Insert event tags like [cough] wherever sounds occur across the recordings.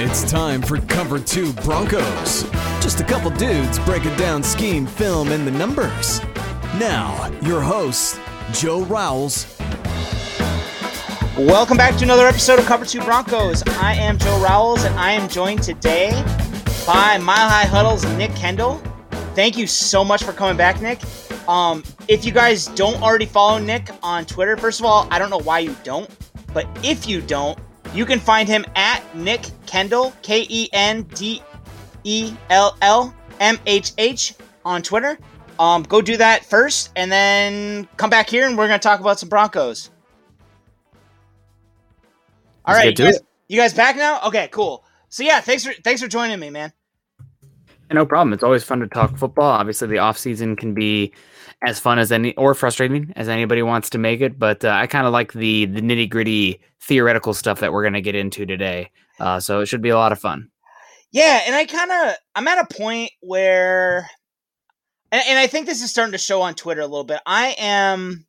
It's time for Cover 2 Broncos. Just a couple dudes breaking down scheme, film, and the numbers. Now, your hosts, Joe Rowles. Welcome back to another episode of Cover 2 Broncos. I am Joe Rowles, and I am joined today by Mile High Huddle's Nick Kendell. Thank you so much for coming back, Nick. Um, if you guys don't already follow Nick on Twitter, first of all, I don't know why you don't, but if you don't, you can find him at Nick Kendell, K E N D E L L M H H on Twitter. Um, go do that first, and then come back here, and we're going to talk about some Broncos. All Let's right, you guys, you guys back now? Okay, cool. So yeah, thanks for thanks for joining me, man. No problem. It's always fun to talk football. Obviously, the off season can be as fun as any or frustrating as anybody wants to make it. But uh, I kind of like the the nitty gritty theoretical stuff that we're going to get into today. Uh, so it should be a lot of fun. Yeah, and I kind of I'm at a point where, and, and I think this is starting to show on Twitter a little bit. I am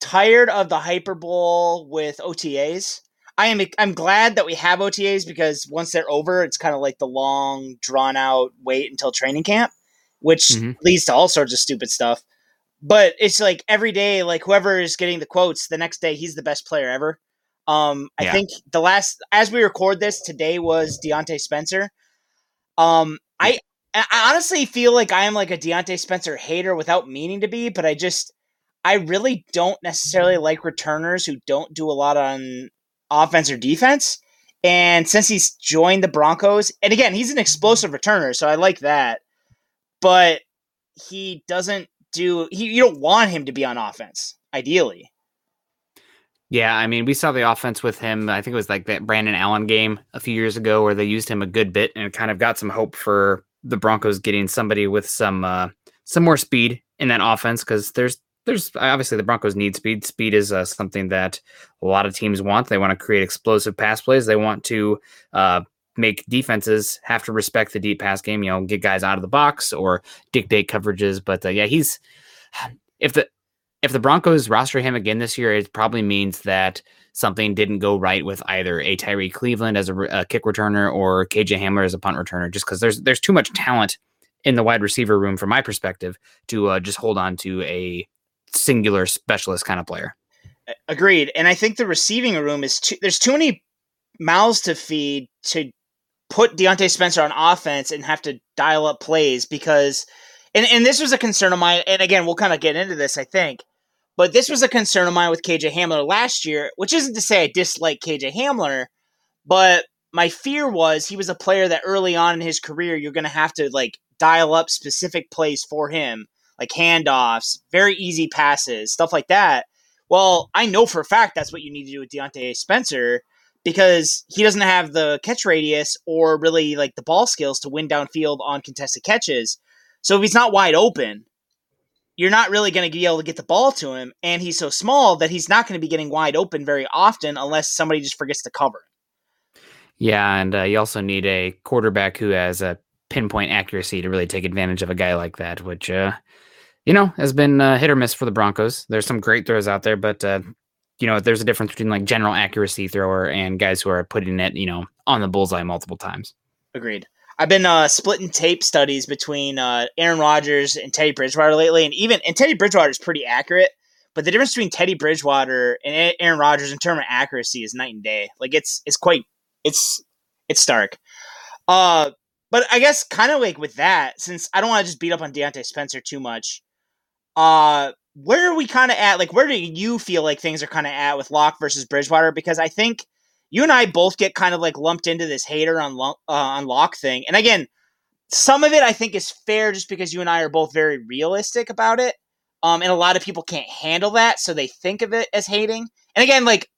tired of the hyperbole with OTAs. I am I'm glad that we have OTAs because once they're over, it's kind of like the long drawn out wait until training camp, which Mhm. leads to all sorts of stupid stuff. But it's like every day, like whoever is getting the quotes, the next day he's the best player ever. Um, I Yeah. think the last as we record this today was Diontae Spencer. Um, I I honestly feel like I am like a Diontae Spencer hater without meaning to be, but I just I really don't necessarily like returners who don't do a lot on offense or defense. And since he's joined the Broncos, and again, he's an explosive returner, so I like that. But he doesn't do he you don't want him to be on offense, ideally. Yeah, I mean, we saw the offense with him. I think it was like that Brandon Allen game a few years ago where they used him a good bit and kind of got some hope for the Broncos getting somebody with some uh, some more speed in that offense because there's there's obviously the Broncos need speed. Speed is uh, something that a lot of teams want. They want to create explosive pass plays. They want to uh, make defenses have to respect the deep pass game. You know, get guys out of the box or dictate coverages. But uh, yeah, he's [sighs] if the if the Broncos roster him again this year, it probably means that something didn't go right with either a Tyree Cleveland as a, a kick returner or KJ Hamler as a punt returner. Just because there's there's too much talent in the wide receiver room, from my perspective, to uh, just hold on to a singular specialist kind of player. Agreed. And I think the receiving room is too, there's too many mouths to feed to put Diontae Spencer on offense and have to dial up plays because and and this was a concern of mine. And again, we'll kind of get into this, I think. But this was a concern of mine with KJ Hamler last year, which isn't to say I dislike KJ Hamler, but my fear was he was a player that early on in his career you're going to have to like dial up specific plays for him, like handoffs, very easy passes, stuff like that. Well, I know for a fact that's what you need to do with Diontae Spencer because he doesn't have the catch radius or really like the ball skills to win downfield on contested catches. So if he's not wide open, you're not really going to be able to get the ball to him. And he's so small that he's not going to be getting wide open very often unless somebody just forgets to cover him. Yeah, and uh, you also need a quarterback who has a pinpoint accuracy to really take advantage of a guy like that, which, uh, you know, has been uh, hit or miss for the Broncos. There's some great throws out there, but uh, you know, there's a difference between like general accuracy thrower and guys who are putting it, you know, on the bullseye multiple times. Agreed. I've been uh, splitting tape studies between uh, Aaron Rodgers and Teddy Bridgewater lately, and even and Teddy Bridgewater is pretty accurate, but the difference between Teddy Bridgewater and Aaron Rodgers in terms of accuracy is night and day. Like it's it's quite it's it's stark. Uh, but I guess kind of like with that, since I don't want to just beat up on Diontae Spencer too much, uh, where are we kind of at? Like, where do you feel like things are kind of at with Lock versus Bridgewater? Because I think you and I both get kind of like lumped into this hater on uh, on Lock thing. And again, some of it I think is fair just because you and I are both very realistic about it. Um, and a lot of people can't handle that, so they think of it as hating. And again, like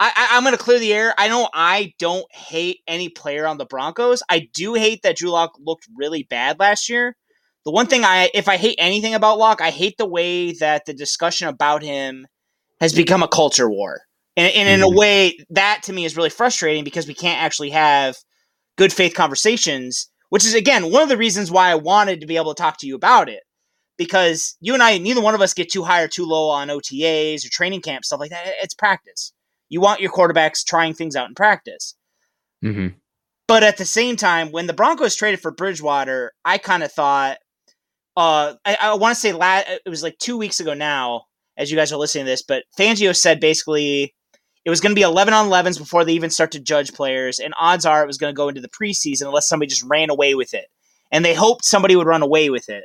I, I, am going to clear the air. I know I don't hate any player on the Broncos. I do hate that Drew Lock looked really bad last year. The one thing I, if I hate anything about Lock, I hate the way that the discussion about him has become a culture war. And, and in mm-hmm. a way, that to me is really frustrating because we can't actually have good faith conversations, which is, again, one of the reasons why I wanted to be able to talk to you about it. Because you and I, neither one of us get too high or too low on OTAs or training camp, stuff like that. It's practice. You want your quarterbacks trying things out in practice. Mm-hmm. But at the same time, when the Broncos traded for Bridgewater, I kind of thought, uh, I, I want to say la- it was like two weeks ago now, as you guys are listening to this, but Fangio said basically it was going to be 11 on 11s before they even start to judge players, and odds are it was going to go into the preseason unless somebody just ran away with it. And they hoped somebody would run away with it.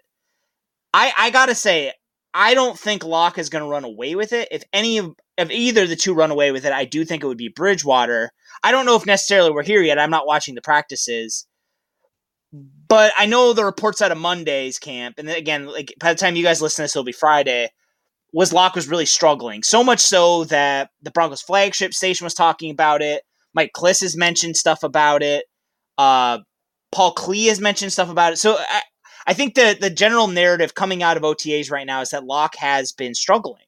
I, I got to say, I don't think Lock is going to run away with it. If any of if either the two run away with it, I do think it would be Bridgewater. I don't know if necessarily we're here yet. I'm not watching the practices. But I know the reports out of Monday's camp, and then again, like by the time you guys listen to this, it'll be Friday. Was Lock was really struggling, so much so that the Broncos flagship station was talking about it. Mike Klis has mentioned stuff about it. Uh, Paul Klee has mentioned stuff about it. So I, I think the the general narrative coming out of OTAs right now is that Lock has been struggling.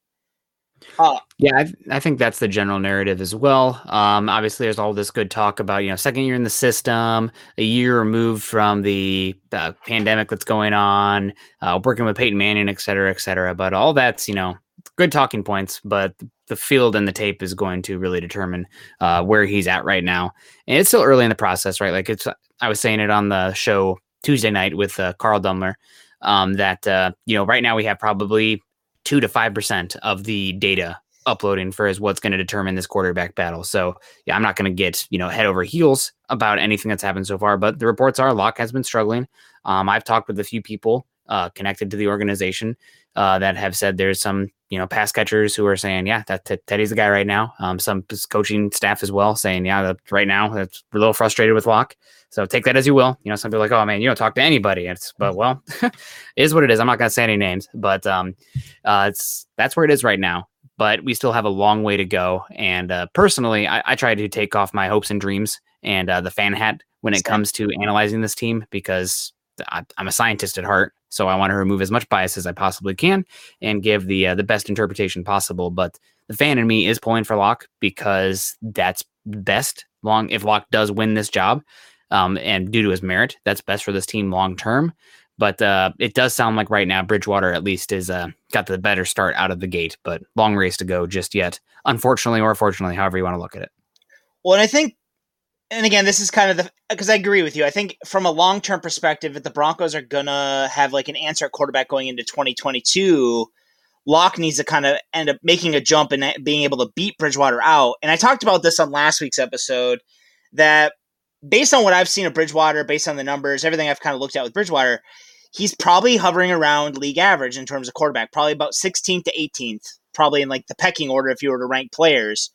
Uh, yeah, I, I, think that's the general narrative as well. Um, obviously, there's all this good talk about you know second year in the system, a year removed from the uh, pandemic that's going on, uh, working with Peyton Manning, et cetera, et cetera. But all that's you know good talking points, but the field and the tape is going to really determine uh, where he's at right now. And it's still early in the process, right? Like it's I was saying it on the show Tuesday night with uh, Carl Dumler. Um, that uh, you know, right now we have probably two to five percent of the data uploading for is what's going to determine this quarterback battle. So yeah, I'm not going to get you know head over heels about anything that's happened so far, but the reports are Lock has been struggling. Um, I've talked with a few people uh, connected to the organization uh, that have said there's some you know pass catchers who are saying yeah that t- Teddy's the guy right now. Um, some coaching staff as well saying yeah that right now that's a little frustrated with Lock. So take that as you will. You know, some people are like, oh man, you don't talk to anybody. It's but well, it [laughs] is what it is. I'm not gonna say any names, but um, uh, it's that's where it is right now. But we still have a long way to go. And uh, personally, I, I try to take off my hopes and dreams and uh, the fan hat when it comes to analyzing this team because I, am a scientist at heart. So I want to remove as much bias as I possibly can and give the uh, the best interpretation possible. But the fan in me is pulling for Lock because that's best. Long if Lock does win this job, um, and due to his merit, that's best for this team long term. But uh, it does sound like right now Bridgewater at least is uh, got the better start out of the gate, but long race to go just yet. Unfortunately or fortunately, however you want to look at it. Well, and I think, and again, this is kind of the because I agree with you. I think from a long term perspective, if the Broncos are gonna have like an answer at quarterback going into 2022, Lock needs to kind of end up making a jump and being able to beat Bridgewater out. And I talked about this on last week's episode that based on what I've seen of Bridgewater, based on the numbers, everything I've kind of looked at with Bridgewater, he's probably hovering around league average in terms of quarterback, probably about 16th to 18th, probably in like the pecking order if you were to rank players.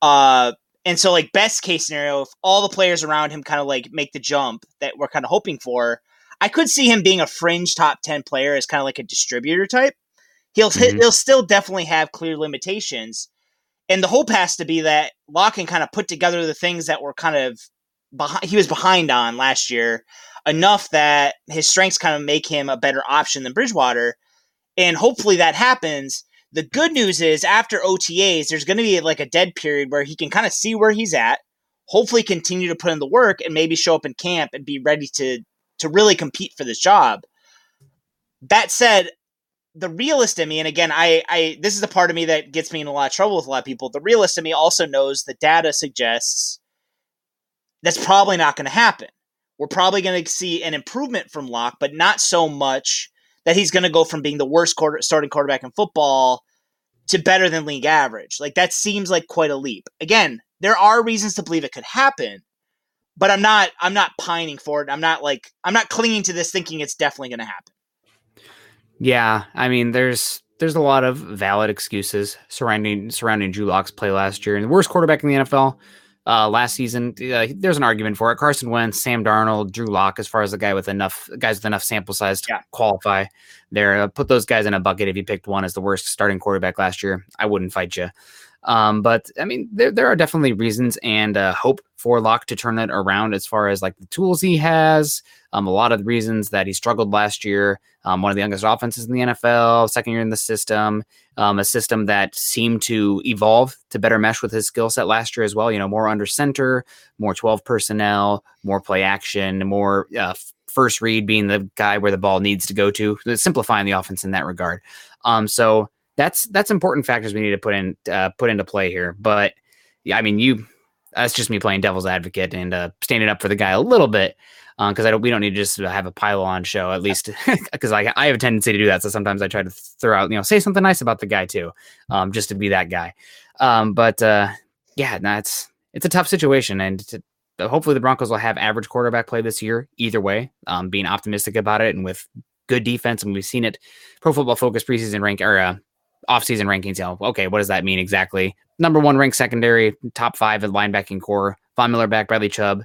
Uh, and so, like, best case scenario, if all the players around him kind of like make the jump that we're kind of hoping for, I could see him being a fringe top 10 player as kind of like a distributor type. He'll, mm-hmm. he'll still definitely have clear limitations. And the hope has to be that Lock can kind of put together the things that were kind of behind, he was behind on last year enough that his strengths kind of make him a better option than Bridgewater. And hopefully that happens. The good news is after OTAs, there's going to be like a dead period where he can kind of see where he's at, hopefully continue to put in the work and maybe show up in camp and be ready to to really compete for this job. That said, the realist in me, and again, I, I this is the part of me that gets me in a lot of trouble with a lot of people. The realist in me also knows the data suggests that's probably not going to happen. We're probably going to see an improvement from Lock, but not so much that he's going to go from being the worst quarter, starting quarterback in football to better than league average. Like that seems like quite a leap. Again, there are reasons to believe it could happen, but I'm not I'm not pining for it. I'm not like I'm not clinging to this thinking it's definitely going to happen. Yeah, I mean, there's there's a lot of valid excuses surrounding surrounding Drew play last year and the worst quarterback in the NFL uh, last season. Uh, there's an argument for it. Carson Wentz, Sam Darnold, Drew Lock, as far as the guy with enough guys with enough sample size to yeah. qualify. There, uh, put those guys in a bucket. If you picked one as the worst starting quarterback last year, I wouldn't fight you. Um, but I mean, there, there are definitely reasons and uh, hope for Lock to turn it around as far as like the tools he has. Um, a lot of the reasons that he struggled last year. Um, one of the youngest offenses in the NFL, second year in the system, um, a system that seemed to evolve to better mesh with his skill set last year as well. You know, more under center, more 12 personnel, more play action, more uh, first read being the guy where the ball needs to go to, simplifying the offense in that regard. Um, so that's that's important factors we need to put in uh, put into play here. But yeah, I mean, you that's just me playing devil's advocate and uh, standing up for the guy a little bit because uh, I don't we don't need to just have a pile on show at least [laughs] because I I have a tendency to do that. So sometimes I try to throw out you know say something nice about the guy too, um, just to be that guy. Um, but uh, yeah, that's it's a tough situation and. To, hopefully the Broncos will have average quarterback play this year. Either way, um, being optimistic about it and with good defense, and we've seen it. Pro Football Focus preseason rank or uh, offseason rankings. You know, okay, what does that mean exactly? Number one ranked secondary, top five at linebacking corps. Von Miller back, Bradley Chubb.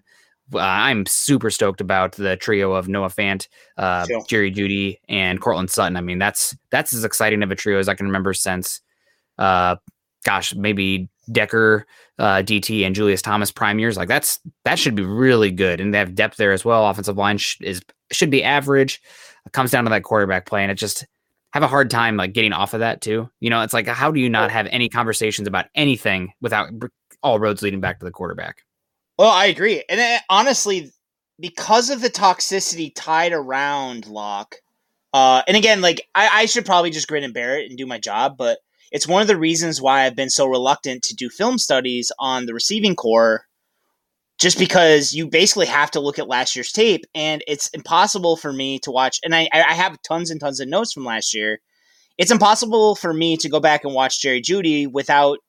Uh, I'm super stoked about the trio of Noah Fant, uh, sure. Jerry Jeudy, and Courtland Sutton. I mean, that's that's as exciting of a trio as I can remember since, uh, gosh, maybe Decker, uh, DT, and Julius Thomas prime years. Like that's that should be really good, and they have depth there as well. Offensive line sh- is should be average. It comes down to that quarterback play, and it just have a hard time like getting off of that too. You know, it's like how do you not have any conversations about anything without all roads leading back to the quarterback? Well, I agree, and it, honestly, because of the toxicity tied around Lock, uh, and again, like I, I should probably just grin and bear it and do my job, but it's one of the reasons why I've been so reluctant to do film studies on the receiving corps just because you basically have to look at last year's tape and it's impossible for me to watch and I, I have tons and tons of notes from last year. It's impossible for me to go back and watch jerry Jeudy without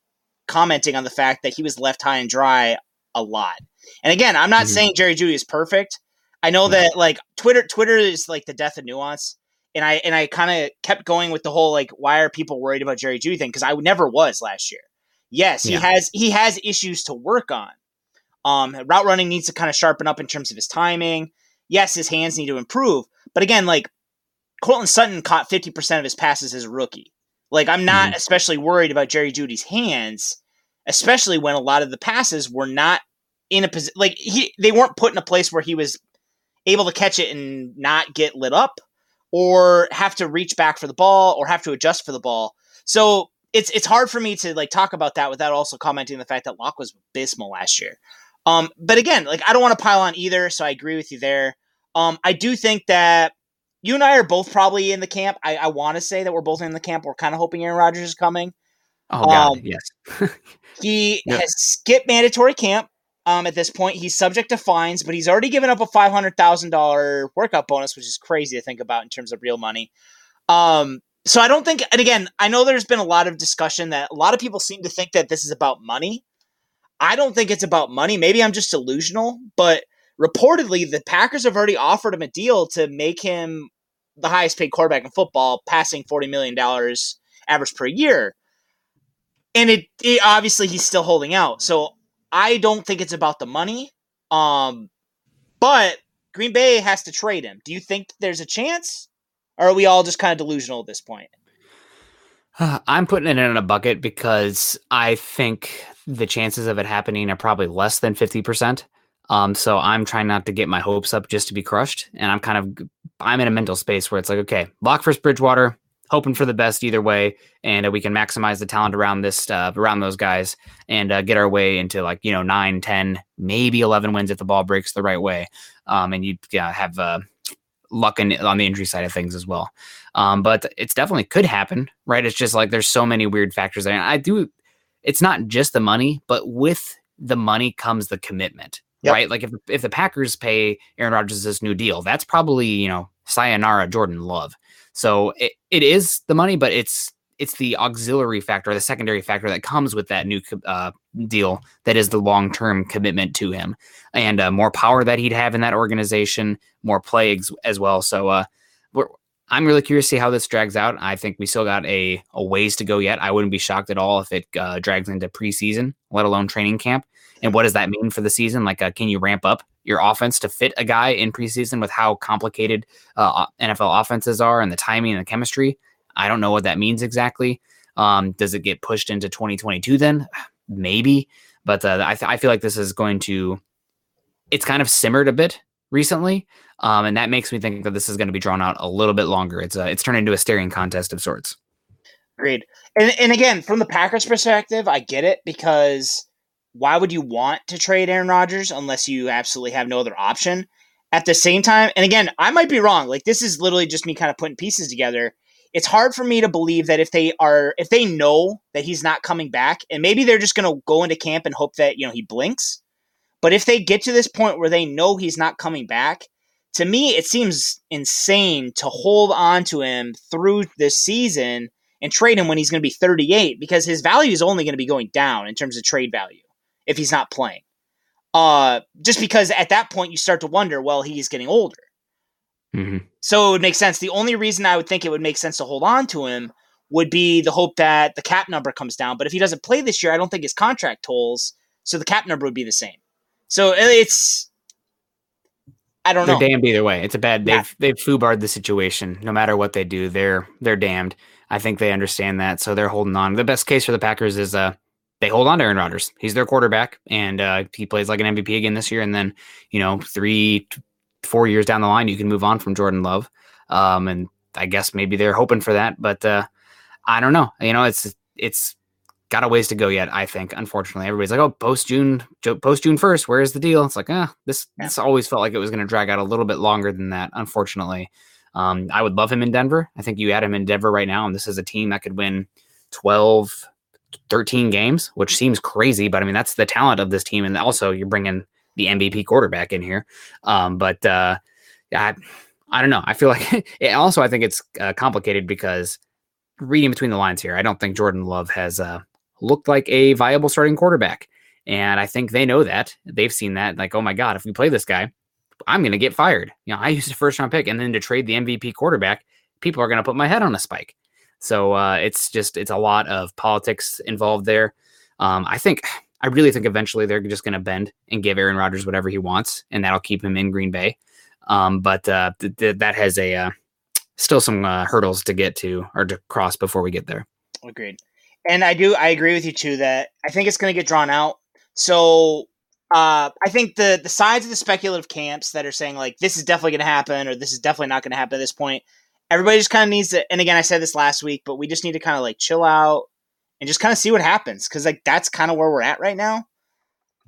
commenting on the fact that he was left high and dry a lot and again i'm not mm-hmm. saying jerry Jeudy is perfect i know that like twitter twitter is like the death of nuance and i and i kind of kept going with the whole like why are people worried about jerry Jeudy thing because i never was last year yes yeah. he has he has issues to work on um, route running needs to kind of sharpen up in terms of his timing. Yes, his hands need to improve, but again, like Courtland Sutton caught 50% of his passes as a rookie. Like I'm not mm-hmm. especially worried about Jerry Jeudy's hands, especially when a lot of the passes were not in a position like he they weren't put in a place where he was able to catch it and not get lit up or have to reach back for the ball or have to adjust for the ball. So it's it's hard for me to like talk about that without also commenting the fact that Lock was abysmal last year. Um, but again, like I don't want to pile on either, so I agree with you there. Um, I do think that you and I are both probably in the camp. I, I want to say that we're both in the camp. We're kind of hoping Aaron Rodgers is coming. Oh God, um, yes. [laughs] he yep. has skipped mandatory camp. Um, at this point, he's subject to fines, but he's already given up a five hundred thousand dollar workout bonus, which is crazy to think about in terms of real money. Um, so I don't think, and again, I know there's been a lot of discussion that a lot of people seem to think that this is about money. I don't think it's about money. Maybe I'm just delusional, but reportedly the Packers have already offered him a deal to make him the highest paid quarterback in football, passing forty million dollars average per year. And it, it obviously he's still holding out. So I don't think it's about the money. Um, but Green Bay has to trade him. Do you think there's a chance, or are we all just kind of delusional at this point? [sighs] I'm putting it in a bucket because I think the chances of it happening are probably less than 50%. Um, so I'm trying not to get my hopes up just to be crushed. And I'm kind of, I'm in a mental space where it's like, okay, lock first Bridgewater, hoping for the best either way. And uh, we can maximize the talent around this, uh, around those guys and uh, get our way into like, you know, nine, 10, maybe 11 wins if the ball breaks the right way. Um, and you yeah, have, uh, luck in, on the injury side of things as well. Um, but it's definitely could happen, right? It's just like there's so many weird factors there. And I do, it's not just the money, but with the money comes the commitment, yep. right? Like if, if the Packers pay Aaron Rodgers this new deal, that's probably, you know, sayonara Jordan Love. So it, it is the money, but it's it's the auxiliary factor, the secondary factor that comes with that new uh, deal that is the long term commitment to him and uh, more power that he'd have in that organization, more play as well. So uh, I'm really curious to see how this drags out. I think we still got a, a ways to go yet. I wouldn't be shocked at all if it uh, drags into preseason, let alone training camp. And what does that mean for the season? Like, uh, can you ramp up your offense to fit a guy in preseason with how complicated uh, NFL offenses are and the timing and the chemistry? I don't know what that means exactly. Um, does it get pushed into 2022 then? [sighs] Maybe, but uh, I, th- I feel like this is going to. It's kind of simmered a bit recently, um, and that makes me think that this is going to be drawn out a little bit longer. It's uh, it's turned into a staring contest of sorts. Agreed. And and again, from the Packers' perspective, I get it because why would you want to trade Aaron Rodgers unless you absolutely have no other option? At the same time, and again, I might be wrong. Like this is literally just me kind of putting pieces together it's hard for me to believe that if they are if they know that he's not coming back and maybe they're just going to go into camp and hope that you know he blinks but if they get to this point where they know he's not coming back to me it seems insane to hold on to him through this season and trade him when he's going to be 38 because his value is only going to be going down in terms of trade value if he's not playing uh just because at that point you start to wonder well he's getting older Mm-hmm. So it would make sense. The only reason I would think it would make sense to hold on to him would be the hope that the cap number comes down. But if he doesn't play this year, I don't think his contract tolls, so the cap number would be the same. So it's I don't they're know. They're damned either way. It's a bad. They've they've foobarred the situation. No matter what they do, they're they're damned. I think they understand that, so they're holding on. The best case for the Packers is uh they hold on to Aaron Rodgers. He's their quarterback, and uh, he plays like an MVP again this year. And then you know three four years down the line, you can move on from Jordan Love. Um, and I guess maybe they're hoping for that, but uh, I don't know. You know, it's it's got a ways to go yet. I think, unfortunately, everybody's like, "Oh, post June, post June first, where's the deal?" It's like, ah, this this always felt like it was going to drag out a little bit longer than that. Unfortunately, um, I would love him in Denver. I think you add him in Denver right now, and this is a team that could win 12, 13 games, which seems crazy, but I mean that's the talent of this team, and also you're bringing the MVP quarterback in here. Um, but uh, I, I don't know. I feel like [laughs] it also I think it's uh, complicated because reading between the lines here, I don't think Jordan Love has uh, looked like a viable starting quarterback. And I think they know that. They've seen that. Like, oh my God, if we play this guy, I'm going to get fired. You know, I used a first round pick and then to trade the MVP quarterback, people are going to put my head on a spike. So uh, it's just, it's a lot of politics involved there. Um, I think [sighs] I really think eventually they're just going to bend and give Aaron Rodgers whatever he wants, and that'll keep him in Green Bay. Um, but uh, th- th- that has a uh, still some uh, hurdles to get to or to cross before we get there. Agreed. And I do I agree with you too that I think it's going to get drawn out. So uh, I think the the sides of the speculative camps that are saying like this is definitely going to happen or this is definitely not going to happen at this point. Everybody just kind of needs to. And again, I said this last week, but we just need to kind of like chill out, and just kind of see what happens because like that's kind of where we're at right now.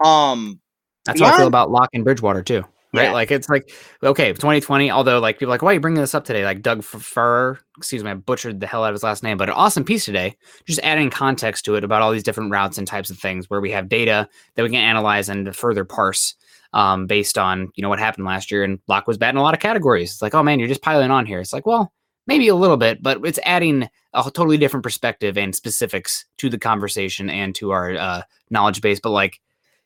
Um, that's beyond, how I feel about Lock and Bridgewater too. Right, yeah. like it's like okay, 2020. Although like people like, why are you bringing this up today? Like Doug Furr, excuse me, I butchered the hell out of his last name, but an awesome piece today. Just adding context to it about all these different routes and types of things where we have data that we can analyze and further parse um, based on you know what happened last year. And Lock was bad in a lot of categories. It's like, oh man, you're just piling on here. It's like, well, maybe a little bit, but it's adding a totally different perspective and specifics to the conversation and to our uh, knowledge base. But like,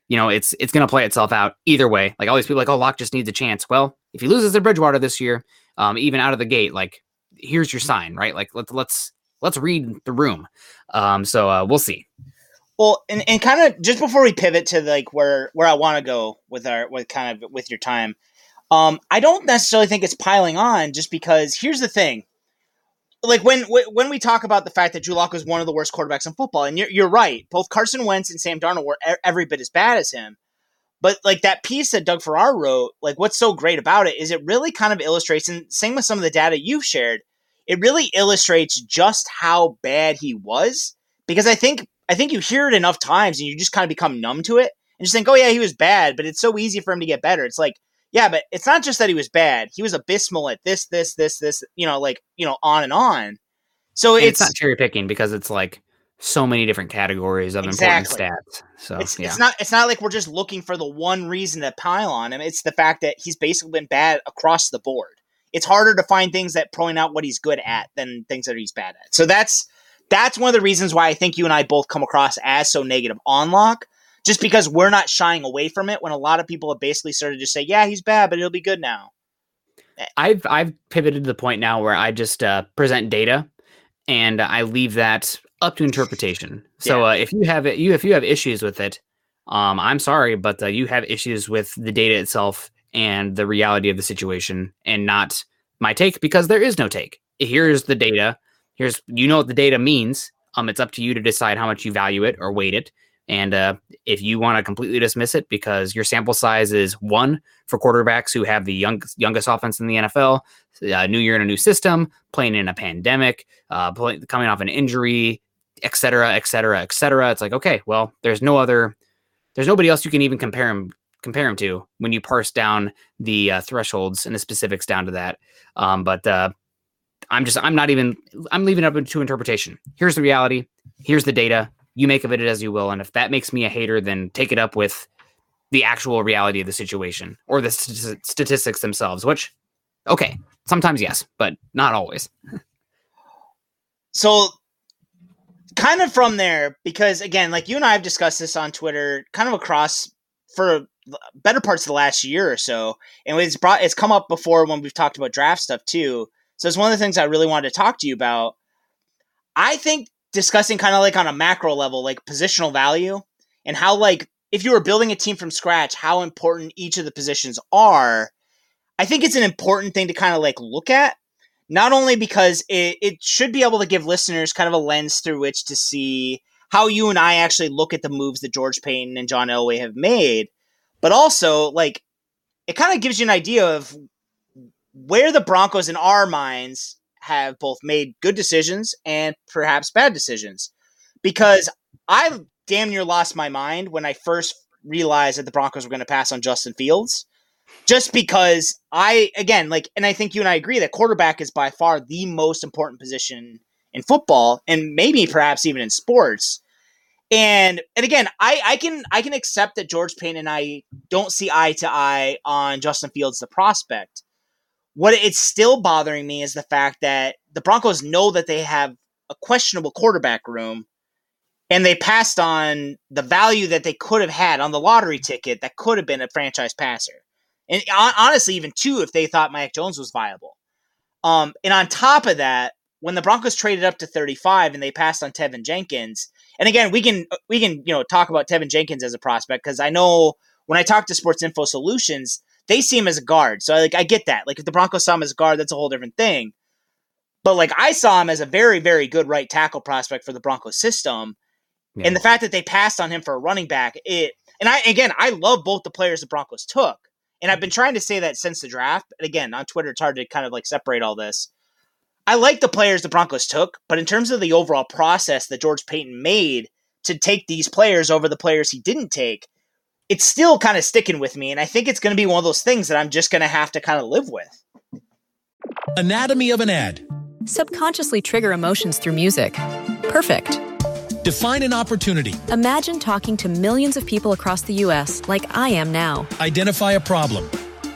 you know, it's it's going to play itself out either way. Like all these people, like, oh, Lock just needs a chance. Well, if he loses to Bridgewater this year, um, even out of the gate. Like, here's your sign, right? Like, let's let's let's read the room. Um, so uh, we'll see. Well, and, and kind of just before we pivot to like where where I want to go with our with kind of with your time, um, I don't necessarily think it's piling on just because here's the thing. Like when when we talk about the fact that Drew Lock was one of the worst quarterbacks in football, and you're, you're right, both Carson Wentz and Sam Darnold were every bit as bad as him. But like that piece that Doug Farrar wrote, like what's so great about it is it really kind of illustrates, and same with some of the data you've shared, it really illustrates just how bad he was. Because I think I think you hear it enough times and you just kind of become numb to it and just think, oh yeah, he was bad, but it's so easy for him to get better. It's like yeah, but it's not just that he was bad. He was abysmal at this, this, this, this, you know, like, you know, on and on. So it's, it's, not cherry picking because it's like so many different categories of exactly. important stats. So it's, yeah. it's not it's not like we're just looking for the one reason to pile on him. It's the fact that he's basically been bad across the board. It's harder to find things that point out what he's good at than things that he's bad at. So that's that's one of the reasons why I think you and I both come across as so negative on Lock just because we're not shying away from it when a lot of people have basically started to say, yeah, he's bad, but he'll be good now. I've I've pivoted to the point now where I just uh, present data and I leave that up to interpretation. So yeah. uh, if you have it, you if you have issues with it, um, I'm sorry, but uh, you have issues with the data itself and the reality of the situation, and not my take because there is no take. Here's the data. Here's you know what the data means. Um, it's up to you to decide how much you value it or weight it. And uh, if you want to completely dismiss it because your sample size is one for quarterbacks who have the young, youngest offense in the NFL, uh, new year in a new system, playing in a pandemic, uh, play, coming off an injury, et cetera, et cetera, et cetera, it's like okay, well, there's no other, there's nobody else you can even compare him compare him to when you parse down the uh, thresholds and the specifics down to that. Um, but uh, I'm just, I'm not even, I'm leaving it up to interpretation. Here's the reality. Here's the data you make of it as you will. And if that makes me a hater, then take it up with the actual reality of the situation or the st- statistics themselves, which, okay, sometimes yes, but not always. [laughs] so, kind of from there, because again, like you and I have discussed this on Twitter, kind of across for better parts of the last year or so, and it's brought it's come up before when we've talked about draft stuff too. So it's one of the things I really wanted to talk to you about. I think discussing kind of like on a macro level, like positional value and how like if you were building a team from scratch, how important each of the positions are. I think it's an important thing to kind of like look at, not only because it, it should be able to give listeners kind of a lens through which to see how you and I actually look at the moves that George Paton and John Elway have made, but also like it kind of gives you an idea of where the Broncos in our minds have both made good decisions and perhaps bad decisions. Because I damn near lost my mind when I first realized that the Broncos were going to pass on Justin Fields. Just because I, again, like, and I think you and I agree that quarterback is by far the most important position in football and maybe perhaps even in sports. And and again, I, I can I can accept that George Paton and I don't see eye to eye on Justin Fields the prospect. What it's still bothering me is the fact that the Broncos know that they have a questionable quarterback room and they passed on the value that they could have had on the lottery ticket that could have been a franchise passer. And honestly, even two if they thought Mac Jones was viable. Um, and on top of that, when the Broncos traded up to 35 and they passed on Teven Jenkins, and again, we can we can you know talk about Teven Jenkins as a prospect because I know when I talk to Sports Info Solutions, they see him as a guard. So like I get that. Like if the Broncos saw him as a guard, that's a whole different thing. But like I saw him as a very, very good right tackle prospect for the Broncos system. Yeah. And the fact that they passed on him for a running back, it and I again I love both the players the Broncos took. And I've been mm-hmm. trying to say that since the draft. And again, on Twitter, it's hard to kind of like separate all this. I like the players the Broncos took, but in terms of the overall process that George Paton made to take these players over the players he didn't take, it's still kind of sticking with me. And I think it's going to be one of those things that I'm just going to have to kind of live with. Anatomy of an ad. Subconsciously trigger emotions through music. Perfect. Define an opportunity. Imagine talking to millions of people across the U.S. like I am now. Identify a problem.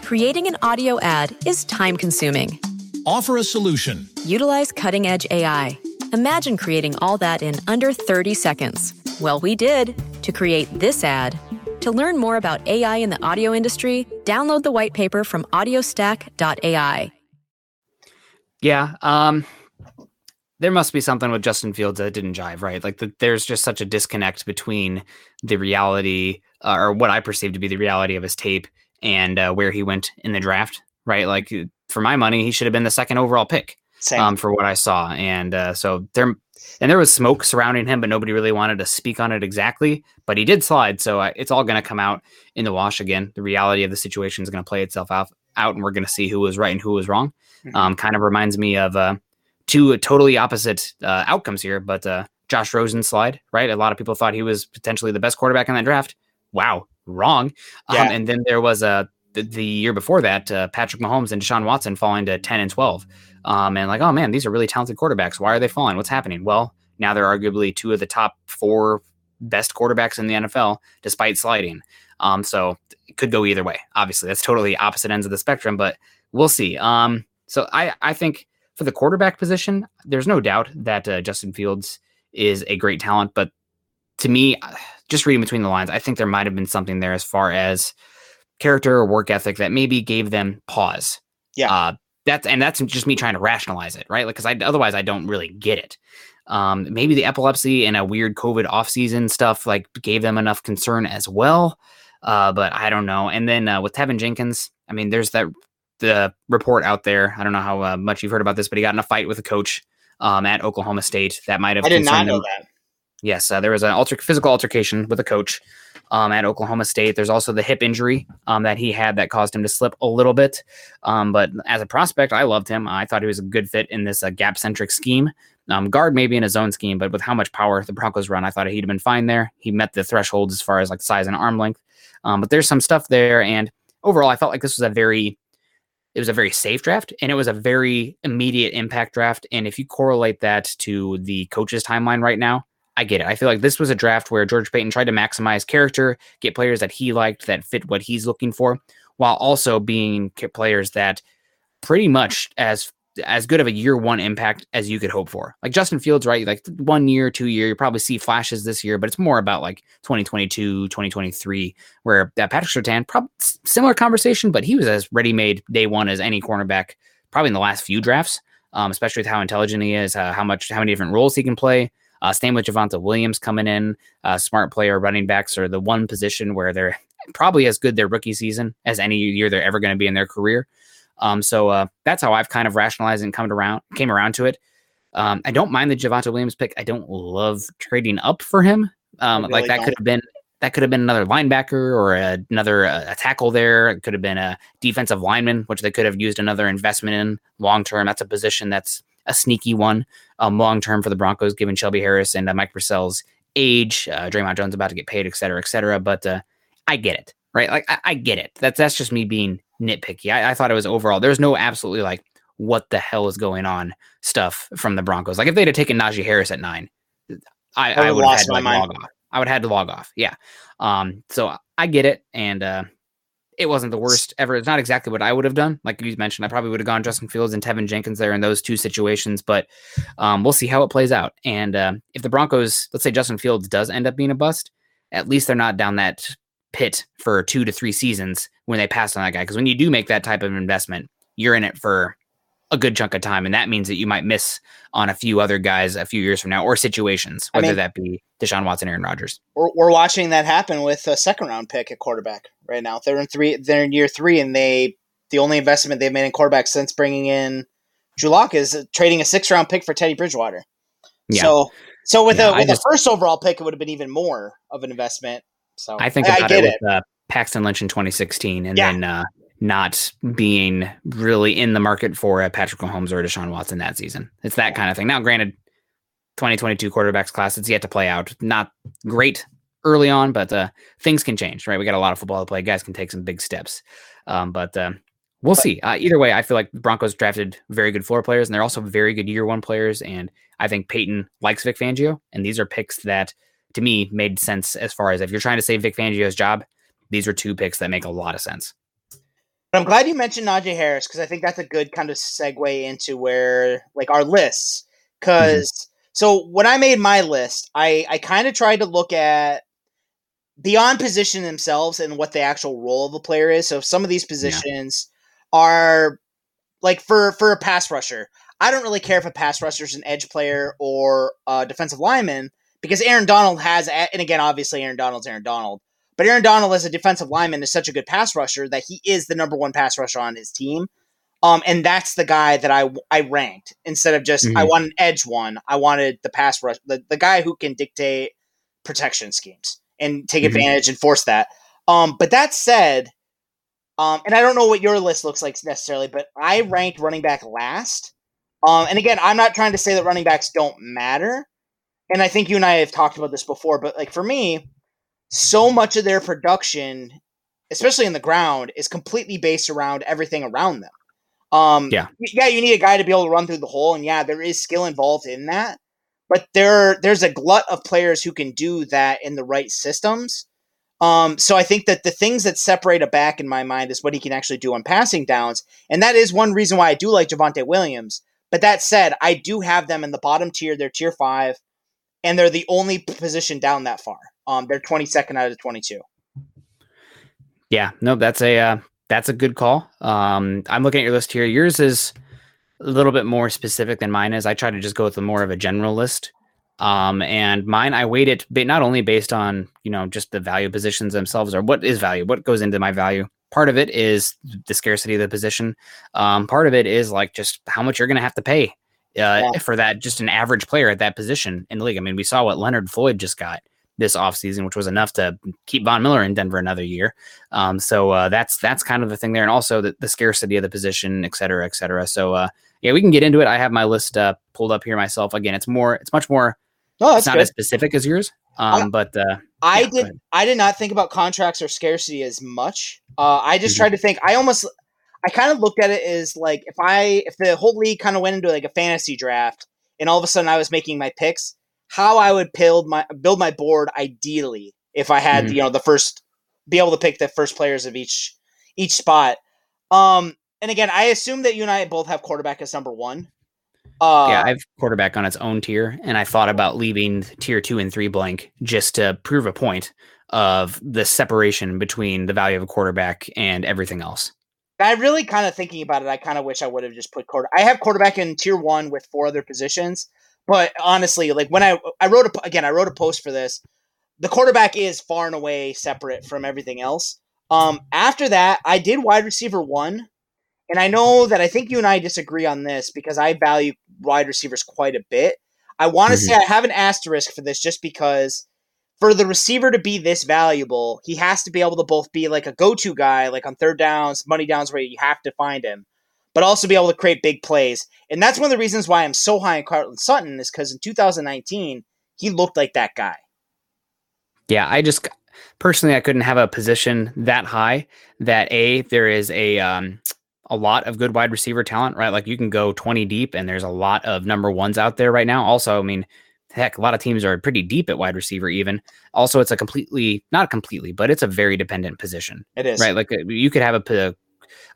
Creating an audio ad is time consuming. Offer a solution. Utilize cutting edge AI. Imagine creating all that in under 30 seconds. Well, we did to create this ad. To learn more about AI in the audio industry, download the white paper from audiostack.ai. Yeah. Um, there must be something with Justin Fields that didn't jive, right? Like the, there's just such a disconnect between the reality uh, or what I perceive to be the reality of his tape and uh, where he went in the draft, right? Like for my money, he should have been the second overall pick um, for what I saw. And uh, so there, and there was smoke surrounding him, but nobody really wanted to speak on it exactly. But he did slide, so uh, it's all going to come out in the wash again. The reality of the situation is going to play itself out, out, and we're going to see who was right and who was wrong. Mm-hmm. Um, kind of reminds me of uh, two totally opposite uh, outcomes here, but uh, Josh Rosen slide, right? A lot of people thought he was potentially the best quarterback in that draft. Wow, wrong. Um, yeah. Um, and then there was a uh, the, the year before that, uh, Patrick Mahomes and Deshaun Watson falling to ten and twelve. Um, and like, oh man, these are really talented quarterbacks. Why are they falling? What's happening? Well, now they're arguably two of the top four best quarterbacks in the NFL, despite sliding. Um, so it could go either way. Obviously, that's totally opposite ends of the spectrum, but we'll see. Um, so I I think for the quarterback position, there's no doubt that uh, Justin Fields is a great talent. But to me, just reading between the lines, I think there might have been something there as far as character or work ethic that maybe gave them pause. Yeah. Uh, that's and that's just me trying to rationalize it, right? Like, because I otherwise I don't really get it. Um, maybe the epilepsy and a weird COVID offseason stuff like gave them enough concern as well. Uh, but I don't know. And then uh, with Teven Jenkins, I mean, there's that the report out there. I don't know how uh, much you've heard about this, but he got in a fight with a coach um, at Oklahoma State. That might have. I did not know him. that. Yes, uh, there was an alter- physical altercation with a coach um, at Oklahoma State. There's also the hip injury um, that he had that caused him to slip a little bit. Um, but as a prospect, I loved him. I thought he was a good fit in this uh, gap centric scheme. Um, guard maybe in a zone scheme, but with how much power the Broncos run, I thought he'd have been fine there. He met the threshold as far as like size and arm length. Um, but there's some stuff there, and overall, I felt like this was a very it was a very safe draft and it was a very immediate impact draft. And if you correlate that to the coach's timeline right now, I get it. I feel like this was a draft where George Paton tried to maximize character, get players that he liked that fit what he's looking for, while also being players that pretty much as as good of a year one impact as you could hope for. Like Justin Fields, right? Like one year, two year, you probably see flashes this year, but it's more about like 2022, 2023, where Patrick Surtain, probably similar conversation, but he was as ready made day one as any cornerback, probably in the last few drafts, um, especially with how intelligent he is, uh, how much, how many different roles he can play. Uh, same with Javonte Williams coming in, uh, smart player running backs are the one position where they're probably as good their rookie season as any year they're ever going to be in their career. Um, so uh, that's how I've kind of rationalized and come around came around to it. Um, I don't mind the Javonte Williams pick. I don't love trading up for him. Um, really like that could have been that could have been another linebacker or a, another uh, a tackle there. It could have been a defensive lineman, which they could have used another investment in long term. That's a position that's a sneaky one um, long term for the Broncos, given Shelby Harris and uh, Mike Purcell's age. Uh, Dre'Mont Jones about to get paid, et cetera, et cetera. But uh, I get it, right? Like I, I, get it. That's that's just me being nitpicky. I, I thought it was overall. There's no absolutely like what the hell is going on stuff from the Broncos. Like if they'd have taken Najee Harris at nine, I, I would have had to like, log off. I would have had to log off. Yeah. Um. So I get it, and uh, it wasn't the worst ever. It's not exactly what I would have done. Like you mentioned, I probably would have gone Justin Fields and Teven Jenkins there in those two situations, but um, we'll see how it plays out. And uh, if the Broncos, let's say Justin Fields does end up being a bust, at least they're not down that pit for two to three seasons when they pass on that guy. Because when you do make that type of investment, you're in it for a good chunk of time, and that means that you might miss on a few other guys a few years from now, or situations, whether I mean, that be Deshaun Watson, Aaron Rodgers. We're, we're watching that happen with a second round pick at quarterback right now. They're in three. They're in year three, and they the only investment they've made in quarterback since bringing in Drew Lock is trading a six round pick for Teddy Bridgewater. Yeah. So so with yeah, a with just, a first overall pick, it would have been even more of an investment. So I think about I it, it with uh, Paxton Lynch in 2016, and yeah. then uh, not being really in the market for a Patrick Mahomes or a Deshaun Watson that season. It's that kind of thing. Now, granted, 2022 quarterbacks class, it's yet to play out. Not great early on, but uh, things can change, right? We got a lot of football to play. Guys can take some big steps, um, but uh, we'll but, see. Uh, either way, I feel like Broncos drafted very good floor players, and they're also very good year one players. And I think Paton likes Vic Fangio, and these are picks that to me made sense as far as if you're trying to save Vic Fangio's job, these are two picks that make a lot of sense. But I'm glad you mentioned Najee Harris because I think that's a good kind of segue into where like our lists. Because mm-hmm. so when I made my list, I I kind of tried to look at beyond position themselves and what the actual role of the player is. So some of these positions yeah. are like for for a pass rusher, I don't really care if a pass rusher is an edge player or a defensive lineman because Aaron Donald has, and again, obviously Aaron Donald's Aaron Donald, but Aaron Donald as a defensive lineman is such a good pass rusher that he is the number one pass rusher on his team. Um, and that's the guy that I I ranked instead of just mm-hmm. I want an edge one. I wanted the pass rush, the, the guy who can dictate protection schemes and take mm-hmm. advantage and force that. Um, but that said, um, and I don't know what your list looks like necessarily, but I ranked running back last. Um, and again, I'm not trying to say that running backs don't matter. And I think you and I have talked about this before, but like for me, so much of their production, especially in the ground, is completely based around everything around them. Um, yeah, yeah, you need a guy to be able to run through the hole, and yeah, there is skill involved in that. But there, there's a glut of players who can do that in the right systems. Um, so I think that the things that separate a back in my mind is what he can actually do on passing downs, and that is one reason why I do like Javonte Williams. But that said, I do have them in the bottom tier. They're tier five, and they're the only position down that far. Um, they're 22nd out of 22. Yeah, no, that's a uh, that's a good call. Um, I'm looking at your list here. Yours is a little bit more specific than mine is. I try to just go with a more of a general list. Um, and mine, I weight it not only based on, you know, just the value positions themselves or what is value, what goes into my value. Part of it is the scarcity of the position. Um, part of it is like just how much you're going to have to pay uh, yeah. for that, just an average player at that position in the league. I mean, we saw what Leonard Floyd just got this offseason, which was enough to keep Von Miller in Denver another year. Um, so uh, that's that's kind of the thing there, and also the, the scarcity of the position, et cetera, et cetera. So uh, yeah, we can get into it. I have my list uh, pulled up here myself. Again, it's more, it's much more. Oh, it's not good. as specific as yours. Um, I, but uh, I yeah, did, I did not think about contracts or scarcity as much. Uh, I just mm-hmm. tried to think. I almost, I kind of looked at it as like if I, if the whole league kind of went into like a fantasy draft, and all of a sudden I was making my picks, how I would build my build my board ideally if I had mm-hmm. you know the first be able to pick the first players of each each spot. Um, and again, I assume that you and I both have quarterback as number one. Uh, yeah, I have quarterback on its own tier, and I thought about leaving tier two and three blank just to prove a point of the separation between the value of a quarterback and everything else. I really kind of thinking about it. I kind of wish I would have just put quarter. I have quarterback in tier one with four other positions, but honestly, like when I I wrote a again, I wrote a post for this. The quarterback is far and away separate from everything else. Um, after that, I did wide receiver one and I know that I think you and I disagree on this because I value wide receivers quite a bit. I want to mm-hmm. say I have an asterisk for this just because for the receiver to be this valuable, he has to be able to both be like a go to guy, like on third downs, money downs where you have to find him, but also be able to create big plays. And that's one of the reasons why I'm so high on Courtland Sutton is because in 2019, he looked like that guy. Yeah, I just personally I couldn't have a position that high that a there is a um a lot of good wide receiver talent, right? Like you can go 20 deep and there's a lot of number ones out there right now. Also, I mean, heck, a lot of teams are pretty deep at wide receiver, even. Also, it's a completely, not completely, but it's a very dependent position. It is. Right. Like uh, you could have a,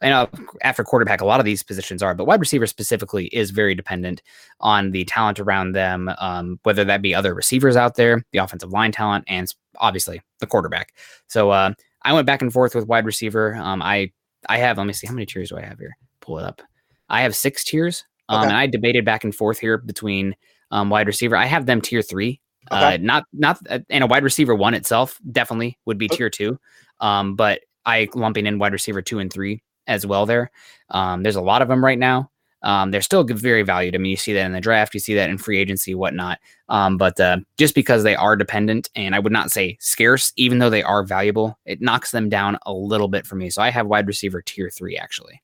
I know after quarterback, a lot of these positions are, but wide receiver specifically is very dependent on the talent around them, um, whether that be other receivers out there, the offensive line talent, and obviously the quarterback. So uh, I went back and forth with wide receiver. Um, I I have, let me see, how many tiers do I have here? Pull it up. I have six tiers. Um, okay. and I debated back and forth here between um, wide receiver. I have them tier three. Okay. Uh, not, not, uh, and a wide receiver one itself definitely would be tier two. Um, but I lumping in wide receiver two and three as well there. Um, there's a lot of them right now. Um, they're still very valued. I mean, you see that in the draft, you see that in free agency, whatnot. Um, but uh, just because they are dependent, and I would not say scarce, even though they are valuable, it knocks them down a little bit for me. So I have wide receiver tier three actually.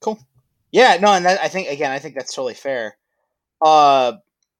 Cool. Yeah, no, and that, I think again, I think that's totally fair. Uh,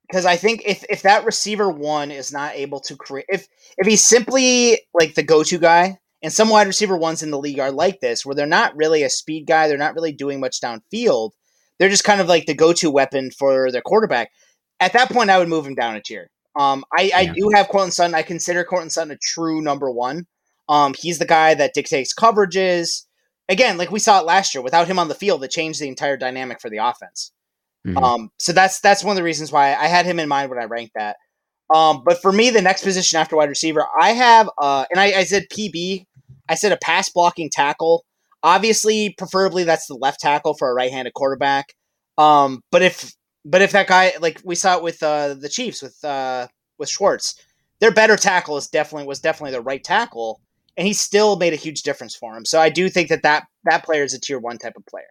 because I think if if that receiver one is not able to create, if if he's simply like the go to guy, and some wide receiver ones in the league are like this, where they're not really a speed guy, they're not really doing much downfield they're just kind of like the go-to weapon for their quarterback. At that point, I would move him down a tier. Um, I, I do have Courtland Sutton. I consider Courtland Sutton a true number one. Um, he's the guy that dictates coverages. Again, like we saw it last year, without him on the field, it changed the entire dynamic for the offense. Mm-hmm. Um, so that's that's one of the reasons why I had him in mind when I ranked that. Um, but for me, the next position after wide receiver, I have, uh, and I, I said PB. I said a pass blocking tackle. Obviously, preferably that's the left tackle for a right-handed quarterback. Um, but if but if that guy like we saw it with uh, the Chiefs with uh, with Schwartz, their better tackle is definitely was definitely the right tackle, and he still made a huge difference for him. So I do think that that that player is a tier one type of player.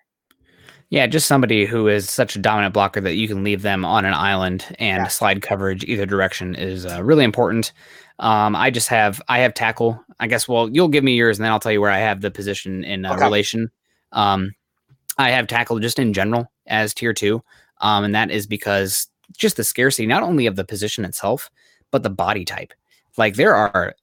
Yeah, just somebody who is such a dominant blocker that you can leave them on an island and yeah. slide coverage either direction is uh, really important. Um, I just have I have tackle. I guess. Well, you'll give me yours, and then I'll tell you where I have the position in uh, okay. relation. Um, I have tackle just in general as tier two, um, and that is because just the scarcity not only of the position itself, but the body type. Like there are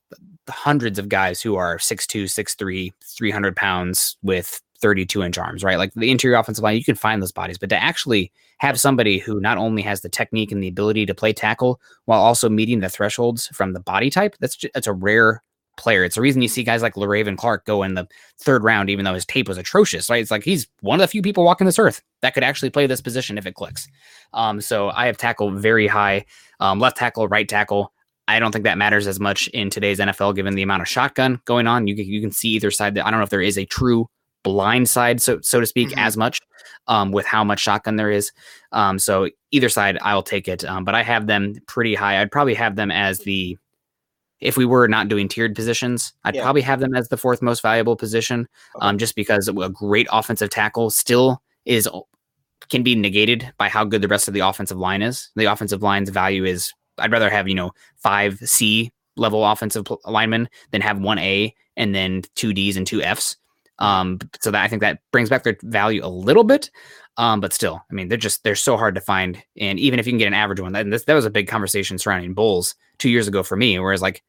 hundreds of guys who are 6'2, 6'3, 300 pounds with 32 inch arms, right? Like the interior offensive line, you can find those bodies, but to actually have somebody who not only has the technique and the ability to play tackle while also meeting the thresholds from the body type, that's just, that's a rare player. It's the reason you see guys like Le'Raven Clark go in the third round, even though his tape was atrocious, right? It's like he's one of the few people walking this earth that could actually play this position if it clicks. Um, so I have tackle very high, um, left tackle, right tackle. I don't think that matters as much in today's NFL, given the amount of shotgun going on. You you can see either side. That I don't know if there is a true blind side, so so to speak, mm-hmm. as much um, with how much shotgun there is. Um, so either side, I'll take it. Um, but I have them pretty high. I'd probably have them as the if we were not doing tiered positions, I'd yeah. probably have them as the fourth most valuable position, okay. um, just because a great offensive tackle still is can be negated by how good the rest of the offensive line is. The offensive line's value is I'd rather have you know five C level offensive linemen than have one A and then two D's and two F's. Um, so that I think that brings back their value a little bit. Um, but still, I mean, they're just they're so hard to find. And even if you can get an average one, that this, that was a big conversation surrounding Bolles two years ago for me. Whereas like,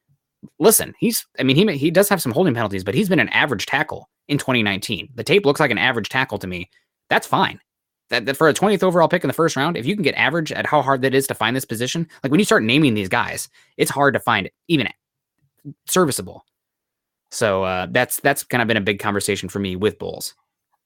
listen, he's I mean he he does have some holding penalties, but he's been an average tackle in 2019. The tape looks like an average tackle to me. That's fine. That, that for a 20th overall pick in the first round, if you can get average at how hard that is to find this position, like when you start naming these guys, it's hard to find even serviceable. So uh, that's that's kind of been a big conversation for me with Bolles.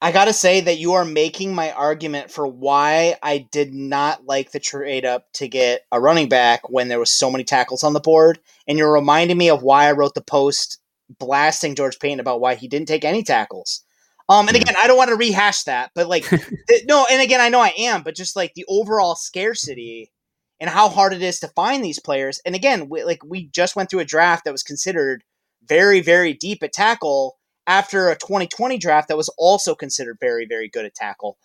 I gotta say that you are making my argument for why I did not like the trade up to get a running back when there was so many tackles on the board, and you're reminding me of why I wrote the post blasting George Paton about why he didn't take any tackles. Um, and again, I don't want to rehash that, but like, [laughs] th- no, and again, I know I am, but just like the overall scarcity and how hard it is to find these players. And again, we, like we just went through a draft that was considered very, very deep at tackle after a 2020 draft that was also considered very, very good at tackle.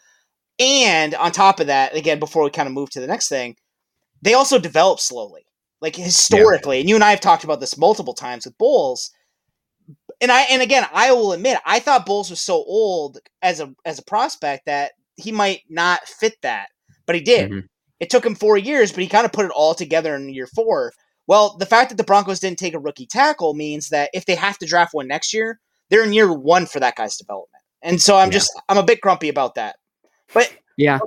And on top of that, again, before we kind of move to the next thing, they also develop slowly, like historically. Yeah. And you and I have talked about this multiple times with Bolles. And I and again, I will admit, I thought Bolles was so old as a as a prospect that he might not fit that, but he did. Mm-hmm. It took him four years, but he kind of put it all together in year four. Well, the fact that the Broncos didn't take a rookie tackle means that if they have to draft one next year, they're in year one for that guy's development. And so I'm yeah. just I'm a bit grumpy about that. But yeah.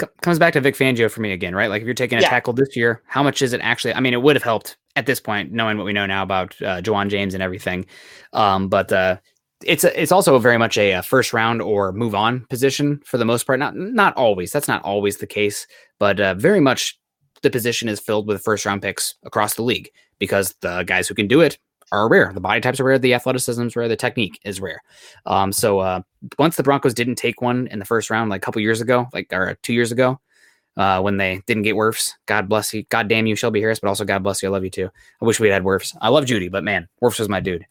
C- comes back to Vic Fangio for me again, right? Like if you're taking a yeah. tackle this year, how much is it actually? I mean, it would have helped at this point, knowing what we know now about uh, James and everything. Um, but uh, it's a, it's also very much a, a, first round or move on position for the most part. Not not always. That's not always the case, but uh, very much the position is filled with first round picks across the league because the guys who can do it are rare. The body types are rare, the athleticism is rare, the technique is rare. Um, so uh, once the Broncos didn't take one in the first round, like a couple years ago, like or two years ago, uh, when they didn't get Wirfs, God bless you, God damn you, Shelby Harris, but also God bless you, I love you too. I wish we had Wirfs. I love Jeudy, but man, Wirfs was my dude.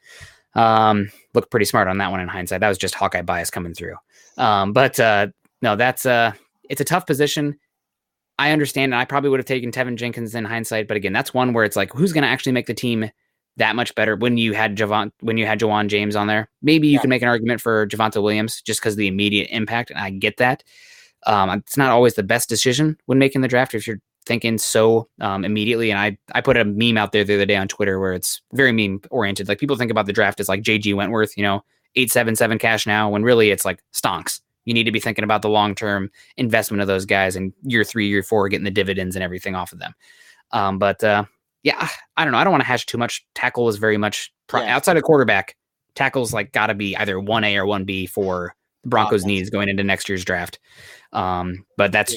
Um, looked pretty smart on that one in hindsight. That was just Hawkeye bias coming through. Um, but uh, no, that's uh, it's a tough position. I understand, and I probably would have taken Teven Jenkins in hindsight, but again, that's one where it's like, who's going to actually make the team that much better when you had Javon when you had Ja'Wuan James on there? Maybe you yeah. can make an argument for Javonte Williams just because of the immediate impact, and I get that. Um, it's not always the best decision when making the draft if you're thinking so um, immediately. And I I put a meme out there the other day on Twitter where it's very meme oriented. Like people think about the draft as like JG Wentworth, you know, eight seven seven cash now, when really it's like stonks you need to be thinking about the long term investment of those guys and year three, year four, getting the dividends and everything off of them. Um, but uh, yeah, I don't know. I don't want to hash too much. Tackle is very much pro- yeah. outside of quarterback. Tackle's like got to be either one A or one B for the Broncos' oh, needs going into next year's draft. Um, but that's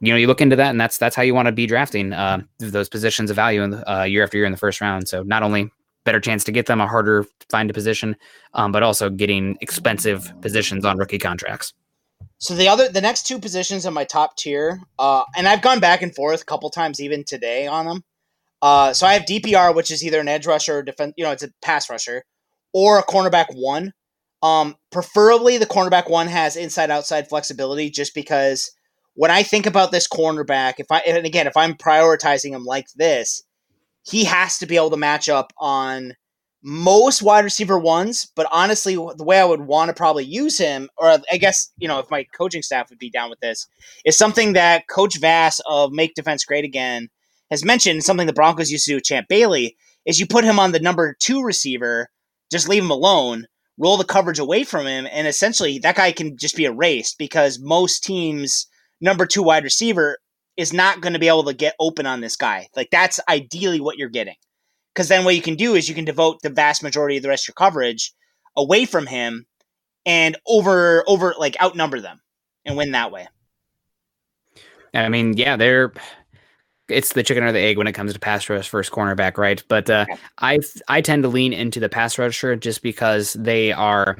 you know you look into that and that's that's how you want to be drafting uh, those positions of value in the, uh, year after year in the first round. So not only better chance to get them, a harder find a position, um, but also getting expensive positions on rookie contracts. So the other, the next two positions in my top tier, uh, and I've gone back and forth a couple times even today on them. Uh, so I have DPR, which is either an edge rusher or defense, you know, it's a pass rusher, or a cornerback one. Um, preferably the cornerback one has inside outside flexibility, just because when I think about this cornerback, if I and again if I'm prioritizing him like this, he has to be able to match up on most wide receiver ones, but honestly, the way I would want to probably use him, or I guess, you know, if my coaching staff would be down with this, is something that Coach Vass of Make Defense Great Again has mentioned, something the Broncos used to do with Champ Bailey, is you put him on the number two receiver, just leave him alone, roll the coverage away from him, and essentially that guy can just be erased because most teams' number two wide receiver is not going to be able to get open on this guy. Like that's ideally what you're getting. Because then what you can do is you can devote the vast majority of the rest of your coverage away from him and over over like outnumber them and win that way. I mean, yeah, they're it's the chicken or the egg when it comes to pass rush first cornerback, right? But uh, I I tend to lean into the pass rusher just because they are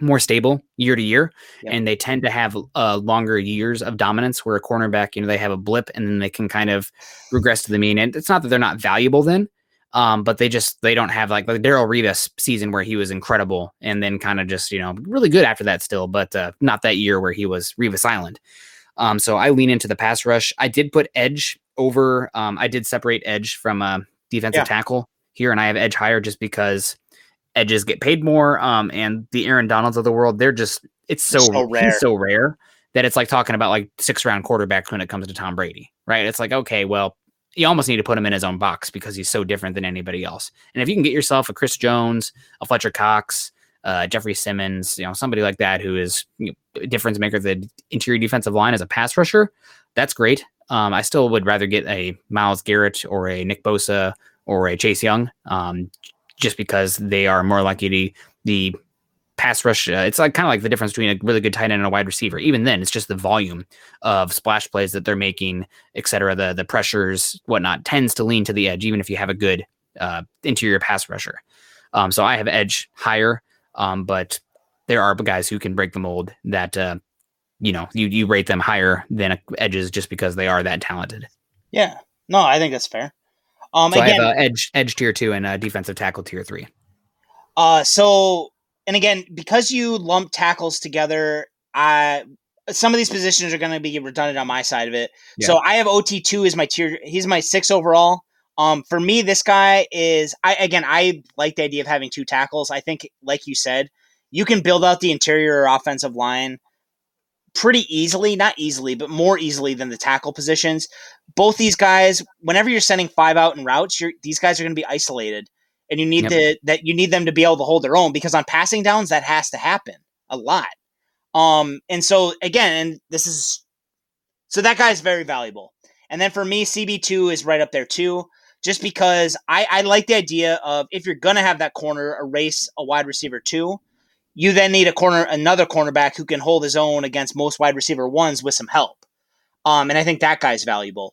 more stable year to year, yep. and they tend to have uh, longer years of dominance. Where a cornerback, you know, they have a blip and then they can kind of regress to the mean. And it's not that they're not valuable then, um, but they just they don't have like like Darrelle Revis season where he was incredible and then kind of just you know really good after that still, but uh, not that year where he was Revis Island. Um, so I lean into the pass rush. I did put edge over. Um, I did separate edge from a defensive yeah. tackle here, and I have edge higher just because edges get paid more. Um, and the Aaron Donalds of the world, they're just it's so, so rare. so rare that it's like talking about like six round quarterbacks when it comes to Tom Brady, right? It's like okay, well, you almost need to put him in his own box because he's so different than anybody else. And if you can get yourself a Chris Jones, a Fletcher Cox, uh, Jeffery Simmons, you know, somebody like that who is you know, difference maker the interior defensive line as a pass rusher, that's great. Um, I still would rather get a Myles Garrett or a Nick Bosa or a Chase Young, um, just because they are more likely to the pass rush. Uh, it's like kind of like the difference between a really good tight end and a wide receiver. Even then, it's just the volume of splash plays that they're making, et cetera. The the pressures, whatnot, tends to lean to the edge, even if you have a good uh, interior pass rusher. Um, so I have edge higher, um, but there are guys who can break the mold that uh, you know you you rate them higher than edges just because they are that talented. Yeah, no, I think that's fair. Um, so again, I have uh, edge edge tier two and uh, defensive tackle tier three. Uh, so and again, because you lump tackles together, I some of these positions are going to be redundant on my side of it. Yeah. So I have OT two as my tier. He's my six overall. Um, for me, this guy is I again I like the idea of having two tackles. I think, like you said, you can build out the interior offensive line pretty easily, not easily, but more easily than the tackle positions. Both these guys, whenever you're sending five out in routes, these guys are going to be isolated, and you need yep. to that you need them to be able to hold their own because on passing downs that has to happen a lot. Um, and so again, and this is so that guy is very valuable. And then for me, CB two is right up there too, just because I, I like the idea of if you're gonna have that corner erase a wide receiver two you then need a corner, another cornerback who can hold his own against most wide receiver ones with some help. Um, and I think that guy's valuable.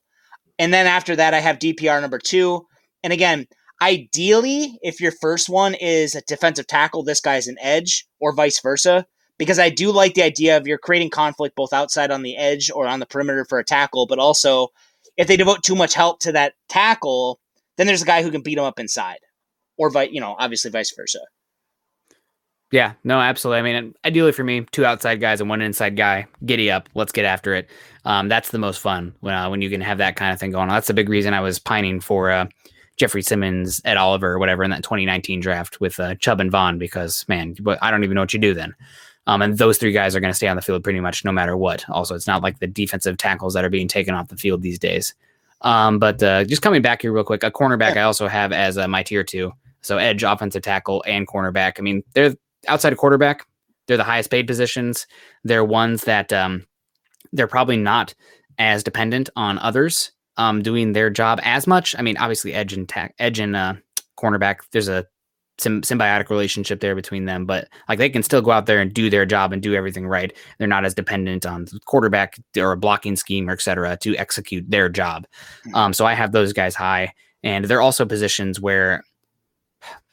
And then after that, I have DPR number two. And again, ideally, if your first one is a defensive tackle, this guy's an edge, or vice versa. Because I do like the idea of you're creating conflict both outside on the edge or on the perimeter for a tackle, but also if they devote too much help to that tackle, then there's a guy who can beat him up inside, or you know, obviously vice versa. Yeah, no, absolutely. I mean, ideally for me, two outside guys and one inside guy. Giddy up, let's get after it. Um, that's the most fun when uh, when you can have that kind of thing going on. That's the big reason I was pining for uh, Jeffery Simmons, Ed Oliver, or whatever in that 2019 draft with uh, Chubb and Von because man, I don't even know what you do then. Um, and those three guys are going to stay on the field pretty much no matter what. Also, it's not like the defensive tackles that are being taken off the field these days. Um, but uh, just coming back here real quick, a cornerback I also have as uh, my tier two. So edge, offensive tackle, and cornerback. I mean, they're outside of quarterback, they're the highest paid positions. They're ones that um, they're probably not as dependent on others um, doing their job as much. I mean, obviously, edge and ta- edge and uh, cornerback, there's a symbiotic relationship there between them, but like they can still go out there and do their job and do everything right. They're not as dependent on quarterback or a blocking scheme or etc. to execute their job. Hmm. Um, so I have those guys high, and they're also positions where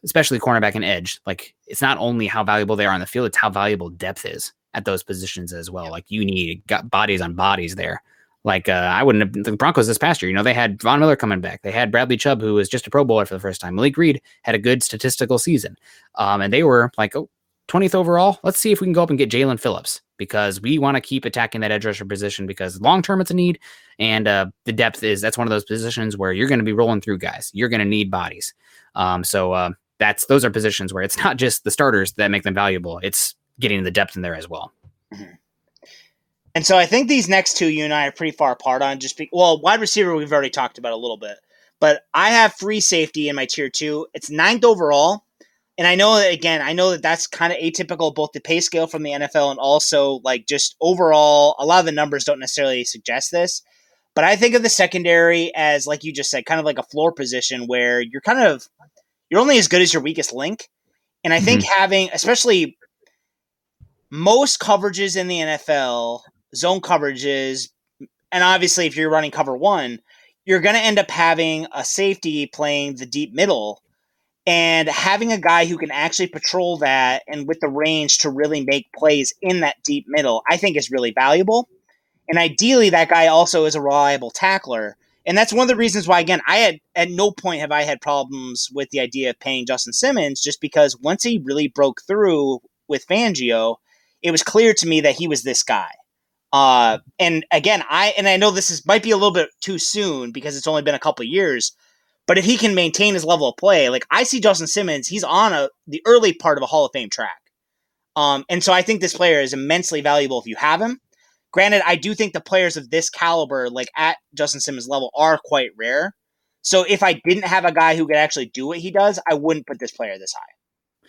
especially cornerback and edge. Like it's not only how valuable they are on the field, it's how valuable depth is at those positions as well. Like you need got bodies on bodies there. Like uh, I wouldn't have the Broncos this past year. You know they had Von Miller coming back. They had Bradley Chubb, who was just a Pro Bowler for the first time. Malik Reed had a good statistical season, um, and they were like oh, 20th overall. Let's see if we can go up and get Jaelan Phillips because we want to keep attacking that edge rusher position because long term it's a need, and uh, the depth is that's one of those positions where you're going to be rolling through guys. You're going to need bodies. Um, so uh, that's those are positions where it's not just the starters that make them valuable. It's getting the depth in there as well. Mm-hmm. And so I think these next two you and I are pretty far apart on just be, well, wide receiver we've already talked about a little bit. But I have free safety in my tier 2. It's ninth overall. And I know that again, I know that that's kind of atypical both the pay scale from the NFL and also like just overall a lot of the numbers don't necessarily suggest this. But I think of the secondary as like you just said kind of like a floor position where you're kind of you're only as good as your weakest link. And I think mm-hmm. having especially most coverages in the NFL zone coverages, and obviously if you're running cover one, you're going to end up having a safety playing the deep middle and having a guy who can actually patrol that and with the range to really make plays in that deep middle, I think is really valuable. And ideally, that guy also is a reliable tackler. And that's one of the reasons why, again, I had at no point have I had problems with the idea of paying Justin Simmons, just because once he really broke through with Fangio, it was clear to me that he was this guy. Uh, and again, I and I know this is might be a little bit too soon because it's only been a couple years, but if he can maintain his level of play, like I see Justin Simmons, he's on a the early part of a Hall of Fame track. Um, and so I think this player is immensely valuable if you have him. Granted, I do think the players of this caliber, like at Justin Simmons' level, are quite rare. So if I didn't have a guy who could actually do what he does, I wouldn't put this player this high.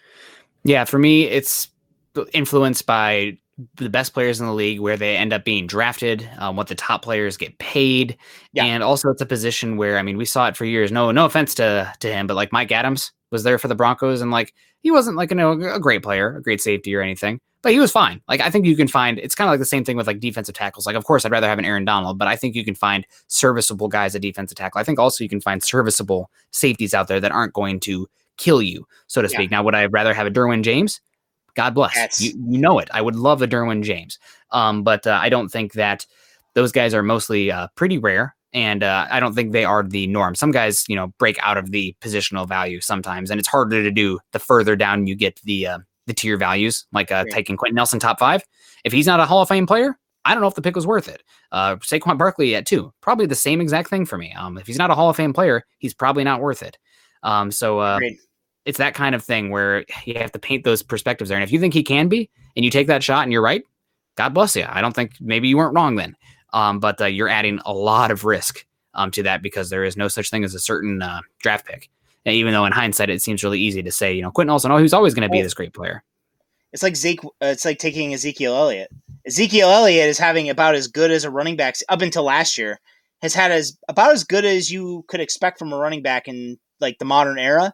Yeah, for me, it's influenced by the best players in the league where they end up being drafted, um, what the top players get paid, yeah. and also it's a position where I mean we saw it for years. No, no offense to to him, but like Mike Adams was there for the Broncos, and like he wasn't like you know a great player, a great safety or anything, but he was fine. Like I think you can find it's kind of like the same thing with like defensive tackles. Like of course I'd rather have an Aaron Donald, but I think you can find serviceable guys at defensive tackle. I think also you can find serviceable safeties out there that aren't going to kill you, so to speak. Yeah. Now would I rather have a Derwin James? God bless. You, you know it. I would love a Derwin James. Um, but uh, I don't think that those guys are mostly uh, pretty rare. And uh, I don't think they are the norm. Some guys, you know, break out of the positional value sometimes, and it's harder to do the further down you get the uh, the tier values, like uh, yeah. taking Quenton Nelson top five. If he's not a Hall of Fame player, I don't know if the pick was worth it. Uh, Saquon Barkley at two, probably the same exact thing for me. Um, if he's not a Hall of Fame player, he's probably not worth it. Um, so uh, it's that kind of thing where you have to paint those perspectives there. And if you think he can be, and you take that shot, and you're right, God bless you. I don't think maybe you weren't wrong then, um, but uh, you're adding a lot of risk um, to that because there is no such thing as a certain uh, draft pick. And even though in hindsight it seems really easy to say, you know, Quenton Nelson, oh, he's always going to be this great player. It's like Zeke. Uh, it's like taking Ezekiel Elliott. Ezekiel Elliott is having about as good as a running back up until last year. Has had as about as good as you could expect from a running back in like the modern era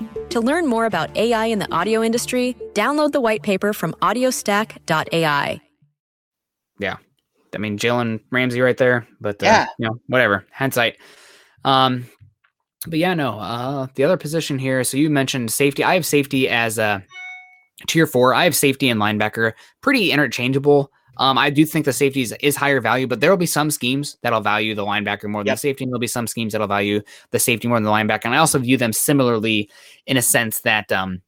To learn more about AI in the audio industry, download the white paper from audiostack.ai. Yeah. I mean, Jalen Ramsey right there, but uh, yeah, you know, whatever. Hindsight. Um, but yeah, no. Uh, the other position here. So you mentioned safety. I have safety as a tier four. I have safety and linebacker, pretty interchangeable. Um, I do think the safety is, is, higher value, but there will be some schemes that'll value the linebacker more than yep. the safety. And there'll be some schemes that'll value the safety more than the linebacker. And I also view them similarly in a sense that um,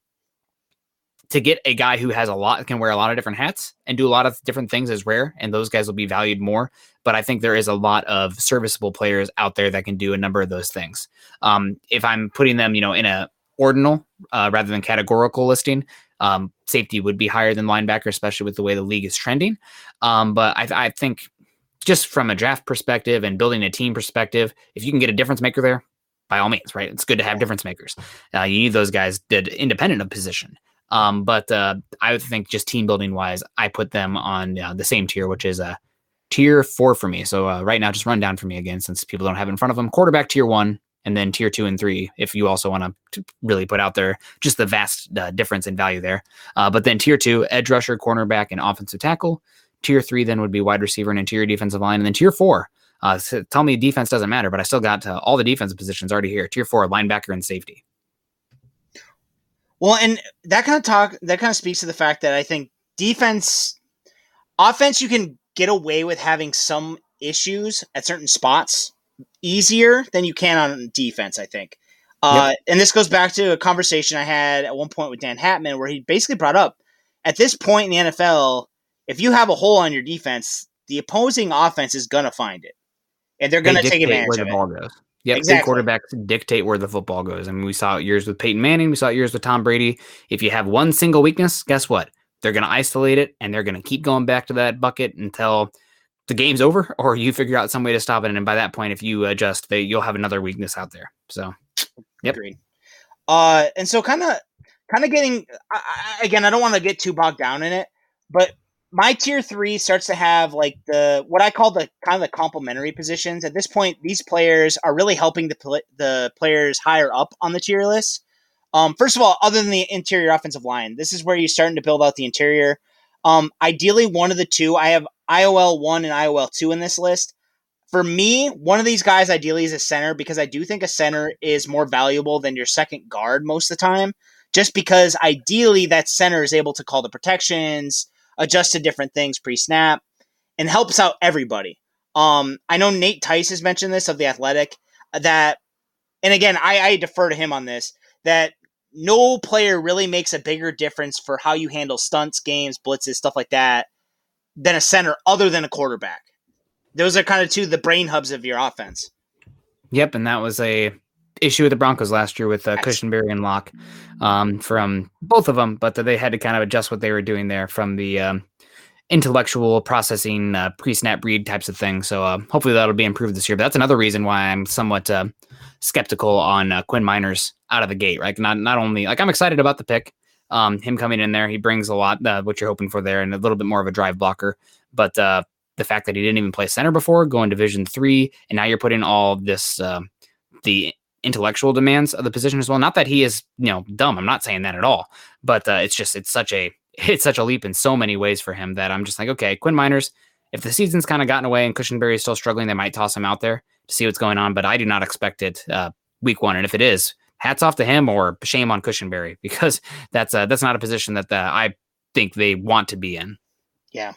to get a guy who has a lot can wear a lot of different hats and do a lot of different things is rare, and those guys will be valued more. But I think there is a lot of serviceable players out there that can do a number of those things. Um, if I'm putting them, you know, in a ordinal uh, rather than categorical listing, um, safety would be higher than linebacker, especially with the way the league is trending. Um, but I, I, think just from a draft perspective and building a team perspective, if you can get a difference maker there, by all means, right? It's good to have difference makers. Uh, you need those guys did independent of position. Um, but uh, I would think just team building wise, I put them on uh, the same tier, which is a Tier four for me. So uh, right now, just run down for me again, since people don't have it in front of them. Quarterback tier one, and then tier two and three, if you also want to really put out there just the vast uh, difference in value there. Uh, but then tier two, edge rusher, cornerback, and offensive tackle. Tier three then would be wide receiver and interior defensive line, and then tier four. Uh, so tell me defense doesn't matter, but I still got uh, all the defensive positions already here. Tier four, linebacker and safety. Well, and that kind of talk that kind of speaks to the fact that I think defense, offense, you can get away with having some issues at certain spots easier than you can on defense. I think, uh, yep. and this goes back to a conversation I had at one point with Dan Hatman, where he basically brought up at this point in the NFL, if you have a hole on your defense, the opposing offense is gonna find it, and they're gonna take advantage where the ball goes. Yep, exactly. quarterbacks dictate where the football goes. I mean, we saw it years with Peyton Manning, we saw it years with Tom Brady. If you have one single weakness, guess what? They're going to isolate it and they're going to keep going back to that bucket until the game's over or you figure out some way to stop it. And by that point, if you adjust, they, you'll have another weakness out there. So, yep. Agreed. Uh, and so kind of, kind of getting I, again, I don't want to get too bogged down in it, but my tier three starts to have like the what I call the kind of the complementary positions. At this point, these players are really helping the pl- the players higher up on the tier list. Um, first of all, other than the interior offensive line, this is where you're starting to build out the interior. Um, ideally, one of the two. I have IOL one and IOL two in this list. For me, one of these guys ideally is a center because I do think a center is more valuable than your second guard most of the time. Just because ideally that center is able to call the protections adjust to different things pre-snap, and helps out everybody. Um, I know Nate Tice has mentioned this of the Athletic that, and again, I, I defer to him on this that no player really makes a bigger difference for how you handle stunts, games, blitzes, stuff like that, than a center other than a quarterback. Those are kind of two the brain hubs of your offense. Yep, and that was a issue with the Broncos last year with uh, Cushenberry and Lock um, from both of them, but that they had to kind of adjust what they were doing there from the um, intellectual processing, uh, pre-snap read types of things. So uh, hopefully that'll be improved this year. But that's another reason why I'm somewhat uh, skeptical on uh, Quinn Meinerz out of the gate. Right? Not not only like I'm excited about the pick, um, him coming in there, he brings a lot uh, what you're hoping for there, and a little bit more of a drive blocker, but the fact that he didn't even play center before, going Division three, and now you're putting all this uh, the intellectual demands of the position as well. Not that he is, you know, dumb. I'm not saying that at all. But uh, it's just it's such a [laughs] it's such a leap in so many ways for him that I'm just like, okay, Quinn Meinerz. If the season's kind of gotten away and Cushenberry is still struggling, they might toss him out there to see what's going on. But I do not expect it uh, week one. And if it is, hats off to him or shame on Cushenberry [laughs] because that's uh, that's not a position that the, I think they want to be in. Yeah.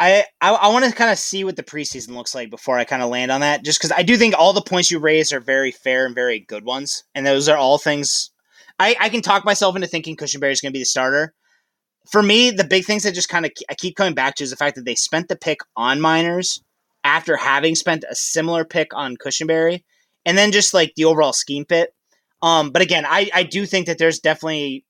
I I, I want to kind of see what the preseason looks like before I kind of land on that, just because I do think all the points you raised are very fair and very good ones, and those are all things I I can talk myself into thinking Cushenberry is going to be the starter. For me, the big things that just kind of I keep coming back to is the fact that they spent the pick on Meinerz after having spent a similar pick on Cushenberry, and then just like the overall scheme fit. Um, but again, I I do think that there's definitely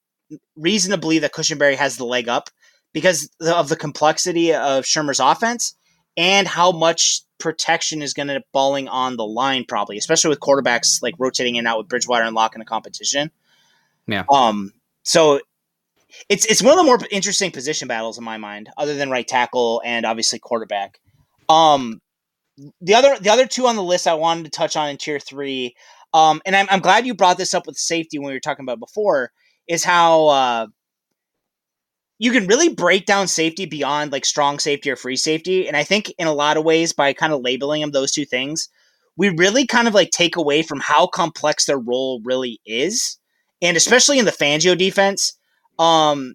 reason to believe that Cushenberry has the leg up because of the complexity of Shurmur's offense and how much protection is going to be balling on the line probably, especially with quarterbacks like rotating in and out with Bridgewater and Lock in the competition. Yeah. Um. So it's it's one of the more interesting position battles in my mind, other than right tackle and obviously quarterback. Um. The other the other two on the list I wanted to touch on in tier three, um, and I'm, I'm glad you brought this up with safety when we were talking about before, is how uh, you can really break down safety beyond like strong safety or free safety. And I think in a lot of ways, by kind of labeling them those two things, we really kind of like take away from how complex their role really is. And especially in the Fangio defense, um,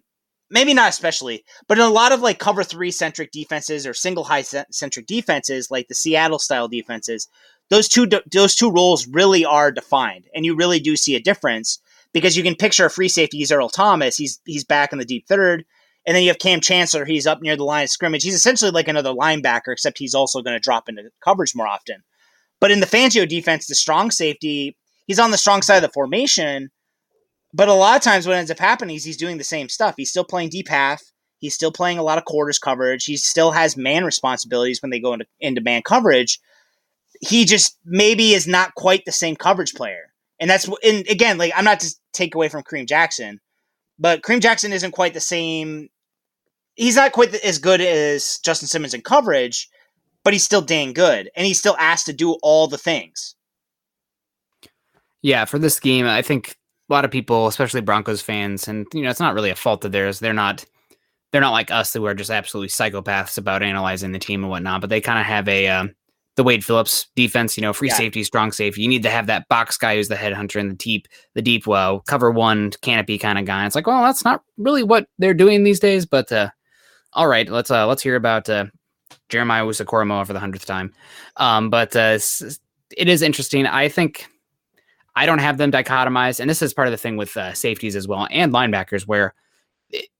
maybe not especially, but in a lot of like cover three centric defenses or single high centric defenses, like the Seattle style defenses, those two those two roles really are defined, and you really do see a difference because you can picture a free safety. He's Earl Thomas. He's he's back in the deep third. And then you have Kam Chancellor. He's up near the line of scrimmage. He's essentially like another linebacker, except he's also going to drop into coverage more often. But in the Fangio defense, the strong safety, he's on the strong side of the formation. But a lot of times, what ends up happening is he's doing the same stuff. He's still playing deep half. He's still playing a lot of quarters coverage. He still has man responsibilities when they go into, into man coverage. He just maybe is not quite the same coverage player. And that's, and again, like I'm not to take away from Kareem Jackson, but Kareem Jackson isn't quite the same he's not quite as good as Justin Simmons in coverage, but he's still dang good, and he's still asked to do all the things. Yeah, for this game, I think a lot of people, especially Broncos fans, and you know, it's not really a fault of theirs. They're not they're not like us who are just absolutely psychopaths about analyzing the team and whatnot, but they kind of have a um, the Wade Phillips defense, you know, free yeah. safety, strong safety. You need to have that box guy who's the headhunter in the deep, the deep well, cover one canopy kind of guy. It's like, well, that's not really what they're doing these days, but uh, all right, let's uh, let's hear about uh, Jeremiah Owusu-Koramoah for the hundredth time. Um, but uh, it is interesting. I think I don't have them dichotomized, and this is part of the thing with uh, safeties as well and linebackers, where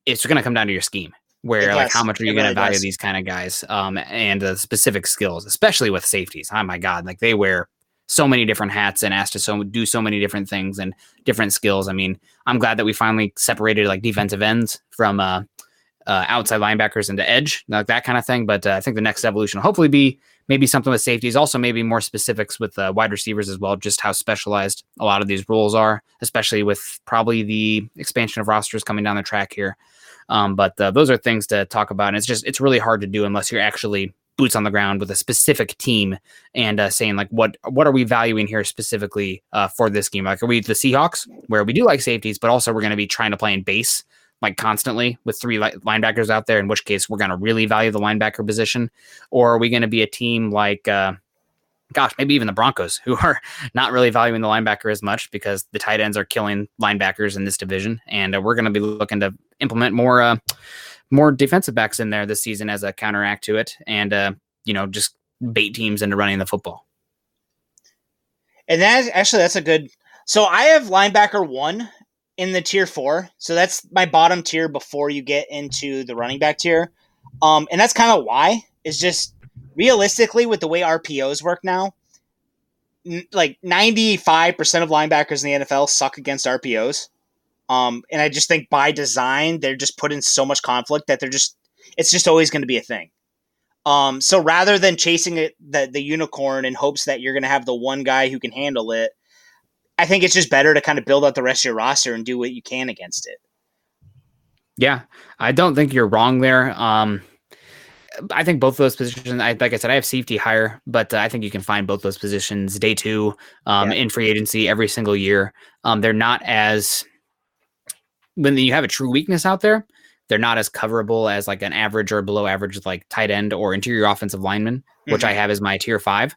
it's going to come down to your scheme. Where like how much are you going to value does. these kind of guys, um, and the specific skills, especially with safeties. Oh my god, like they wear so many different hats and asked to so do so many different things and different skills. I mean, I'm glad that we finally separated like defensive ends from uh, uh, outside linebackers into edge, like that kind of thing. But uh, I think the next evolution will hopefully be maybe something with safeties, also maybe more specifics with uh, wide receivers as well, just how specialized a lot of these roles are, especially with probably the expansion of rosters coming down the track here. Um, but uh, those are things to talk about. And it's just, it's really hard to do unless you're actually boots on the ground with a specific team and uh, saying like what what are we valuing here specifically uh, for this game like are we the seahawks where we do like safeties but also we're going to be trying to play in base like constantly with three li- linebackers out there, in which case we're going to really value the linebacker position? Or are we going to be a team like, uh, gosh, maybe even the Broncos, who are not really valuing the linebacker as much because the tight ends are killing linebackers in this division, and uh, we're going to be looking to implement more uh, more defensive backs in there this season as a counteract to it, and uh, you know just bait teams into running the football. And that actually that's a good. So I have linebacker one in the tier four. So that's my bottom tier before you get into the running back tier. Um, and that's kind of why is just realistically with the way RPOs work now, n- like 95% of linebackers in the NFL suck against RPOs. Um, and I just think by design, they're just put in so much conflict that they're just, it's just always going to be a thing. Um, so rather than chasing it, the, the unicorn in hopes that you're going to have the one guy who can handle it, I think it's just better to kind of build out the rest of your roster and do what you can against it. Yeah, I don't think you're wrong there. Um, I think both of those positions, I, like I said, I have safety higher, but uh, I think you can find both those positions day two um, yeah. in free agency every single year. Um, they're not as when you have a true weakness out there, they're not as coverable as like an average or below average like tight end or interior offensive lineman, which mm-hmm. I have as my tier five.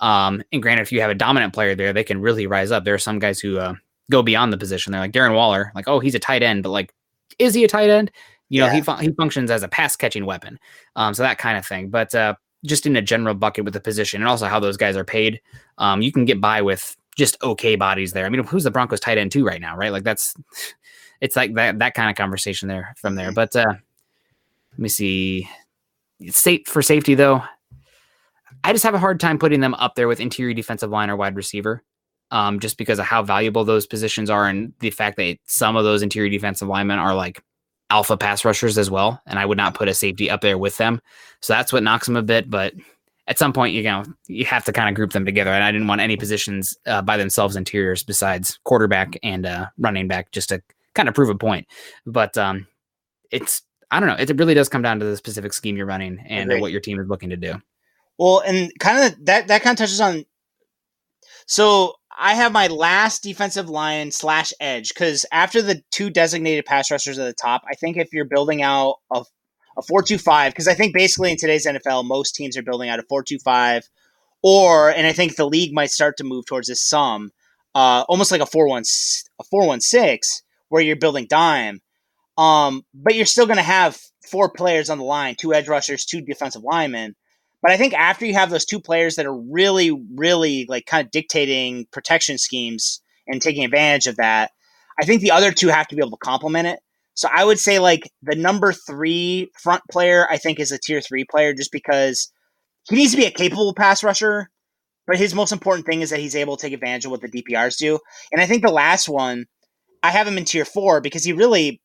Um, and granted, if you have a dominant player there, they can really rise up. There are some guys who uh, go beyond the position. They're like Darren Waller, like, oh, he's a tight end, but like, is he a tight end? You know, yeah. he fu- he functions as a pass catching weapon. Um, so that kind of thing. But uh, just in a general bucket with the position and also how those guys are paid, um, you can get by with just okay bodies there. I mean, who's the Broncos tight end too right now, right? Like that's [laughs] it's like that that kind of conversation there from there. Mm-hmm. But uh, let me see. State for safety though, I just have a hard time putting them up there with interior defensive line or wide receiver, um, just because of how valuable those positions are and the fact that some of those interior defensive linemen are like alpha pass rushers as well. And I would not put a safety up there with them. So that's what knocks them a bit. But at some point, you know, you have to kind of group them together. And I didn't want any positions uh, by themselves interiors besides quarterback and uh, running back just to kind of prove a point. But um, it's, I don't know. It really does come down to the specific scheme you're running and what your team is looking to do. Well, and kind of that that kind of touches on. So I have my last defensive line slash edge because after the two designated pass rushers at the top, I think if you're building out a a four two five, because I think basically in today's NFL, most teams are building out a four two five, or and I think the league might start to move towards this some, uh, almost like a four one a four one six, where you're building dime, um, but you're still going to have four players on the line, two edge rushers, two defensive linemen. But I think after you have those two players that are really, really like kind of dictating protection schemes and taking advantage of that, I think the other two have to be able to complement it. So I would say like the number three front player, I think is a tier three player just because he needs to be a capable pass rusher. But his most important thing is that he's able to take advantage of what the DPRs do. And I think the last one, I have him in tier four because he really,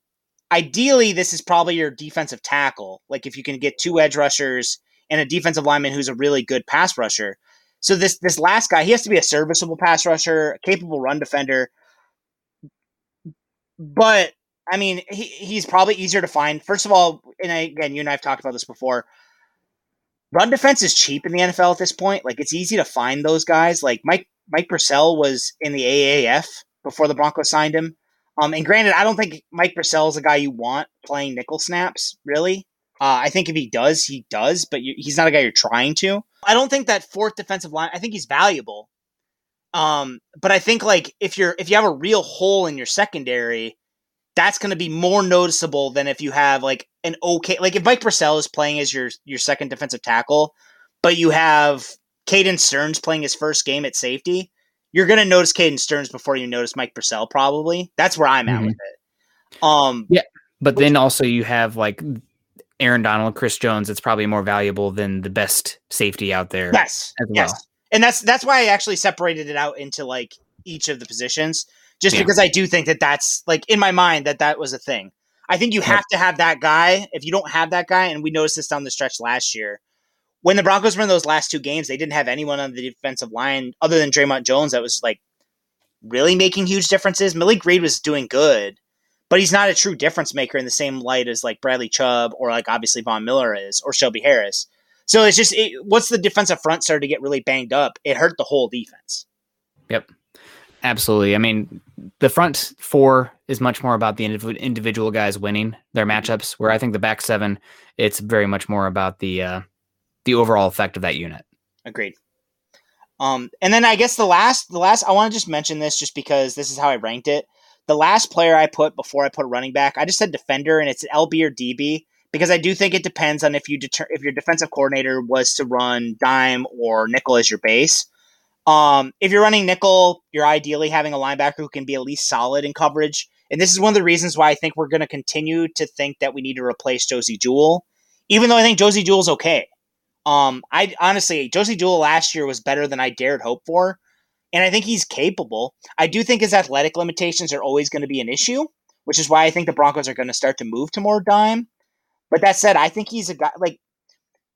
ideally, this is probably your defensive tackle. Like if you can get two edge rushers and a defensive lineman who's a really good pass rusher. So this this last guy, he has to be a serviceable pass rusher, capable run defender. But I mean, he, he's probably easier to find. First of all, and I, again, you and I have talked about this before. run defense is cheap in the NFL at this point. Like it's easy to find those guys. Like Mike Mike Purcell was in the AAF before the Broncos signed him. Um, and granted, I don't think Mike Purcell is a guy you want playing nickel snaps. Really, uh, I think if he does, he does, but you, he's not a guy you're trying to. I don't think that fourth defensive line. I think he's valuable. Um, but I think like if you're if you have a real hole in your secondary, that's going to be more noticeable than if you have like an okay like if Mike Purcell is playing as your your second defensive tackle, but you have Caden Sterns playing his first game at safety, you're going to notice Caden Sterns before you notice Mike Purcell. Probably that's where I'm at mm-hmm. with it. Um, yeah, but then also you have like Aaron Donald, Chris Jones. It's probably more valuable than the best safety out there. Yes, well. yes, and that's that's why I actually separated it out into like each of the positions, just yeah. because I do think that that's like in my mind that that was a thing. I think you have to have that guy. If you don't have that guy, and we noticed this down the stretch last year, when the Broncos were in those last two games, they didn't have anyone on the defensive line other than Dre'Mont Jones that was like really making huge differences. Malik Reed was doing good, but he's not a true difference maker in the same light as like Bradley Chubb or like obviously Von Miller is or Shelby Harris. So it's just it, once the defensive front started to get really banged up, it hurt the whole defense. Yep. Absolutely. I mean, the front four is much more about the individual guys winning their matchups, where I think the back seven, it's very much more about the uh, the overall effect of that unit. Agreed. Um, and then I guess the last, the last, I want to just mention this just because this is how I ranked it. The last player I put before I put running back, I just said defender, and it's LB or DB because I do think it depends on if you deter- if your defensive coordinator was to run dime or nickel as your base. Um, if you're running nickel, you're ideally having a linebacker who can be at least solid in coverage. And this is one of the reasons why I think we're going to continue to think that we need to replace Josey Jewell, even though I think Josey Jewell's okay. Um, I honestly, Josey Jewell last year was better than I dared hope for, and I think he's capable. I do think his athletic limitations are always going to be an issue, which is why I think the Broncos are going to start to move to more dime. But that said, I think he's a guy like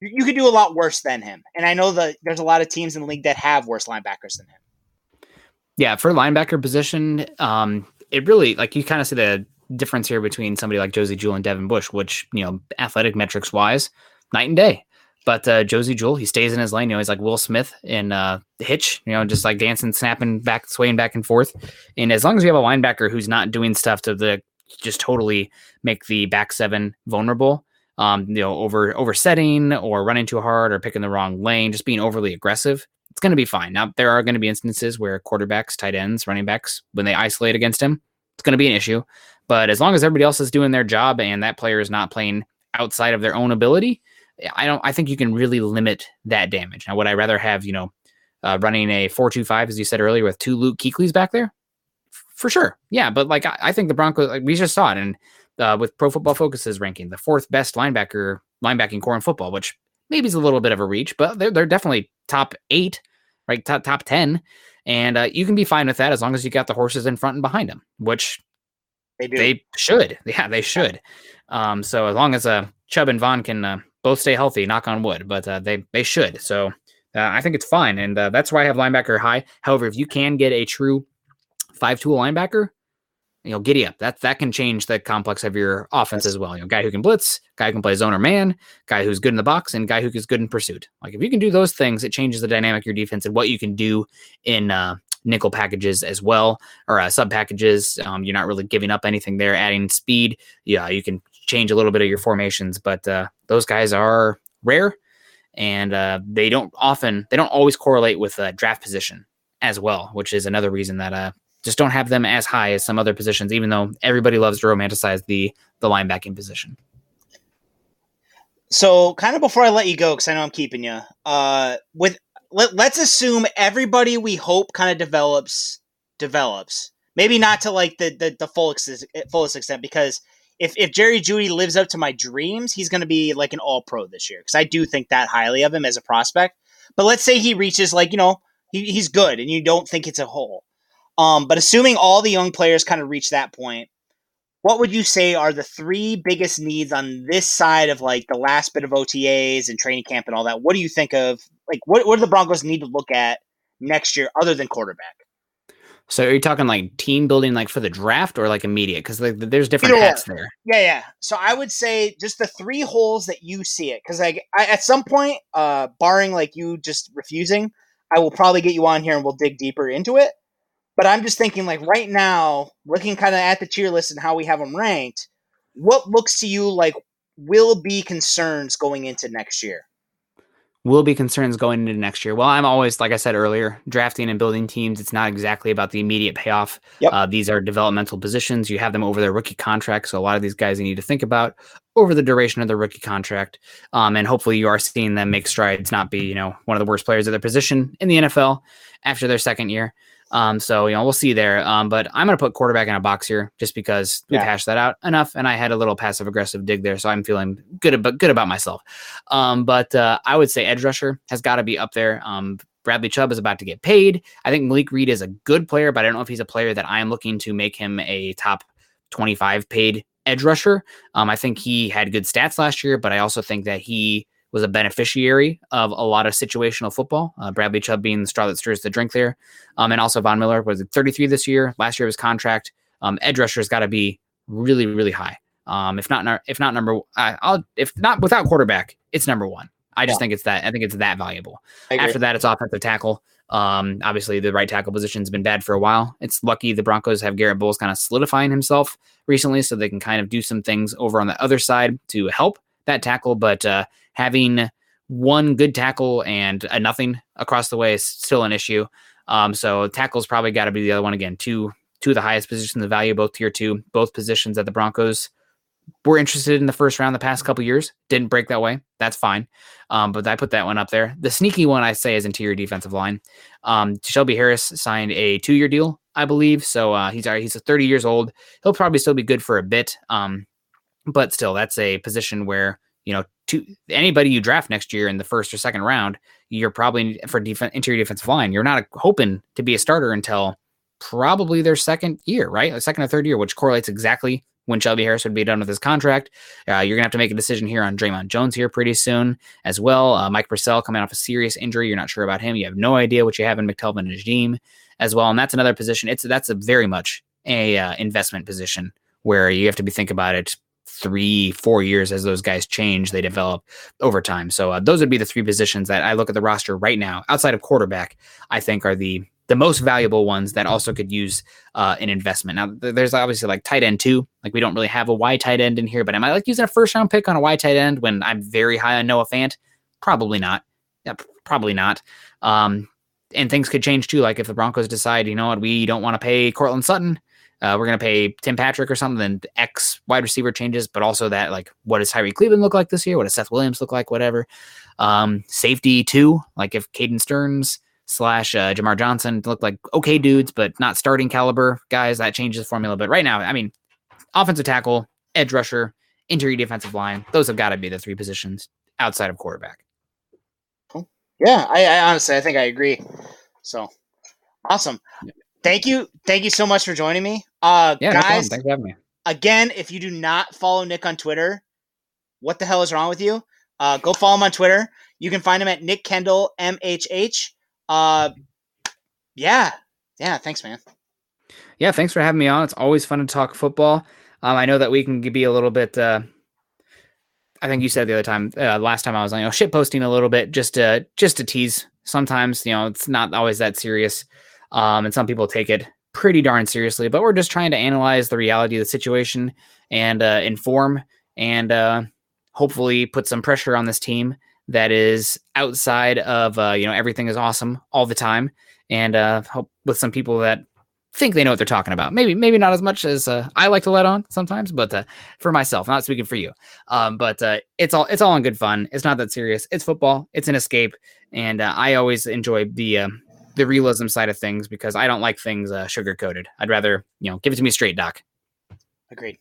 you could do a lot worse than him, and I know that there's a lot of teams in the league that have worse linebackers than him. Yeah, for linebacker position, um, it really like you kind of see the difference here between somebody like Josey Jewell and Devin Bush, which you know, athletic metrics wise, night and day. But uh, Josey Jewell, he stays in his lane. You know, he's like Will Smith in uh, Hitch. You know, just like dancing, snapping back, swaying back and forth. And as long as you have a linebacker who's not doing stuff to the just totally make the back seven vulnerable, um, you know, over oversetting or running too hard or picking the wrong lane, just being overly aggressive, it's going to be fine. Now there are going to be instances where quarterbacks, tight ends, running backs, when they isolate against him, it's going to be an issue. But as long as everybody else is doing their job and that player is not playing outside of their own ability, I don't. I think you can really limit that damage. Now, would I rather have you know uh, running a four two five as you said earlier with two Luke Kuechlys back there? For sure, yeah. But like I, I think the Broncos, like we just saw it, and uh, with Pro Football Focus's ranking, the fourth best linebacker linebacking corps in football, which maybe is a little bit of a reach, but they're they're definitely top eight, right? Top top ten, and uh, you can be fine with that as long as you got the horses in front and behind them, which they do. They should, [laughs] yeah, they should. Um, so as long as uh, Chubb and Von can uh, both stay healthy, knock on wood, but uh, they they should. So uh, I think it's fine, and uh, that's why I have linebacker high. However, if you can get a true five tool linebacker, you know, giddy up. That that can change the complex of your offense as well. You know, guy who can blitz, guy who can play zone or man, guy who's good in the box, and guy who is good in pursuit. Like if you can do those things, it changes the dynamic of your defense and what you can do in uh, nickel packages as well or uh, sub packages. Um, you're not really giving up anything there, adding speed. Yeah, you can change a little bit of your formations, but uh, those guys are rare and uh, they don't often, they don't always correlate with uh, draft position as well, which is another reason that uh, just don't have them as high as some other positions, even though everybody loves to romanticize the the linebacking position. So, kind of before I let you go, because I know I'm keeping you, uh, with let, let's assume everybody we hope kind of develops develops. Maybe not to like the the, the full ex- fullest extent, because if if Jerry Jeudy lives up to my dreams, he's going to be like an All Pro this year because I do think that highly of him as a prospect. But let's say he reaches like you know he, he's good, and you don't think it's a hole. Um, but assuming all the young players kind of reach that point, what would you say are the three biggest needs on this side of like the last bit of OTAs and training camp and all that? What do you think of like what what do the Broncos need to look at next year other than quarterback? So are you talking like team building, like for the draft, or like immediate? Because like there's different or. hats there. Yeah, yeah. So I would say just the three holes that you see it, because like I, at some point, uh, barring like you just refusing, I will probably get you on here and we'll dig deeper into it. But I'm just thinking like right now, looking kind of at the tier list and how we have them ranked, what looks to you like will be concerns going into next year? Will be concerns going into next year. Well, I'm always, like I said earlier, drafting and building teams. It's not exactly about the immediate payoff. Yep. Uh, these are developmental positions. You have them over their rookie contract. So a lot of these guys you need to think about over the duration of their rookie contract. Um, and hopefully you are seeing them make strides, not be, you know, one of the worst players of their position in the NFL after their second year. Um, so you know we'll see there. Um, but I'm gonna put quarterback in a box here just because we've hashed that out enough, and I had a little passive aggressive dig there, so I'm feeling good about good about myself. Um, but uh, I would say edge rusher has got to be up there. Um, Bradley Chubb is about to get paid. I think Malik Reed is a good player, but I don't know if he's a player that I am looking to make him a top 25 paid edge rusher. Um, I think he had good stats last year, but I also think that he was a beneficiary of a lot of situational football. Uh, Bradley Chubb being the straw that stirs the drink there. Um, and also Von Miller was at 33 this year. Last year of his contract. Um, edge rusher has got to be really, really high. Um, if not, if not number, I, I'll if not without quarterback, it's number one. I just Yeah. think it's that. I think it's that valuable. After that, it's offensive tackle. Um, obviously, the right tackle position's been bad for a while. It's lucky the Broncos have Garett Bolles kind of solidifying himself recently, so they can kind of do some things over on the other side to help that tackle. But uh, having one good tackle and a nothing across the way is still an issue. Um, so tackle's probably got to be the other one again. Two two of the highest positions of value, both tier two, both positions that the Broncos were interested in the first round the past couple years. Didn't break that way. That's fine. Um, but I put that one up there. The sneaky one I say is interior defensive line. Um, Shelby Harris signed a two year deal, I believe. So uh, he's he's 30 years old. He'll probably still be good for a bit. Um, but still, that's a position where you know to anybody you draft next year in the first or second round, you're probably for defense interior defensive line. You're not hoping to be a starter until probably their second year, right? A second or third year, which correlates exactly when Shelby Harris would be done with his contract. Uh, you're gonna have to make a decision here on Dre'Mont Jones here pretty soon as well. Uh, Mike Purcell coming off a serious injury, you're not sure about him. You have no idea what you have in McTelvin and Najim as well, and that's another position. It's that's a very much a uh, investment position where you have to be think about it three, four years as those guys change, they develop over time. So uh, those would be the three positions that I look at the roster right now, outside of quarterback, I think are the the most valuable ones that also could use uh, an investment. Now, th- there's obviously like tight end too. Like we don't really have a wide tight end in here, but am I like using a first round pick on a wide tight end when I'm very high on Noah Fant? Probably not. Yeah, probably not. Um, and things could change too. Like if the Broncos decide, you know what, we don't want to pay Courtland Sutton, uh, we're going to pay Tim Patrick or something, then X wide receiver changes, but also that, like, what does Tyrie Cleveland look like this year? What does Seth Williams look like? Whatever. Um, safety, too. Like, if Caden Sterns slash uh, Jamar Johnson look like okay dudes, but not starting caliber guys, that changes the formula. But right now, I mean, offensive tackle, edge rusher, interior defensive line, those have got to be the three positions outside of quarterback. Yeah, I, I honestly I think I agree. So awesome. Yeah. Thank you. Thank you so much for joining me. Uh Yeah, no guys, Thanks for having me. again, if you do not follow Nick on Twitter, what the hell is wrong with you? Uh, go follow him on Twitter. You can find him at Nick Kendell MHH. Uh, yeah, yeah. Thanks, man. yeah, thanks for having me on. It's always fun to talk football. Um, I know that we can be a little bit. Uh, I think you said the other time, uh, last time I was on, you know, shit posting a little bit just to just to tease. Sometimes, you know, it's not always that serious, um, and some people take it pretty darn seriously. But we're just trying to analyze the reality of the situation and uh, inform and uh, hopefully put some pressure on this team that is outside of uh, you know everything is awesome all the time, and uh, hope with some people that think they know what they're talking about. Maybe, maybe not as much as uh, I like to let on sometimes, but uh, for myself, not speaking for you. Um, but uh, it's all it's all in good fun. It's not that serious. It's football. It's an escape, and uh, I always enjoy the uh, the realism side of things because I don't like things uh, sugar coated. I'd rather you know give it to me straight, Doc. Agreed.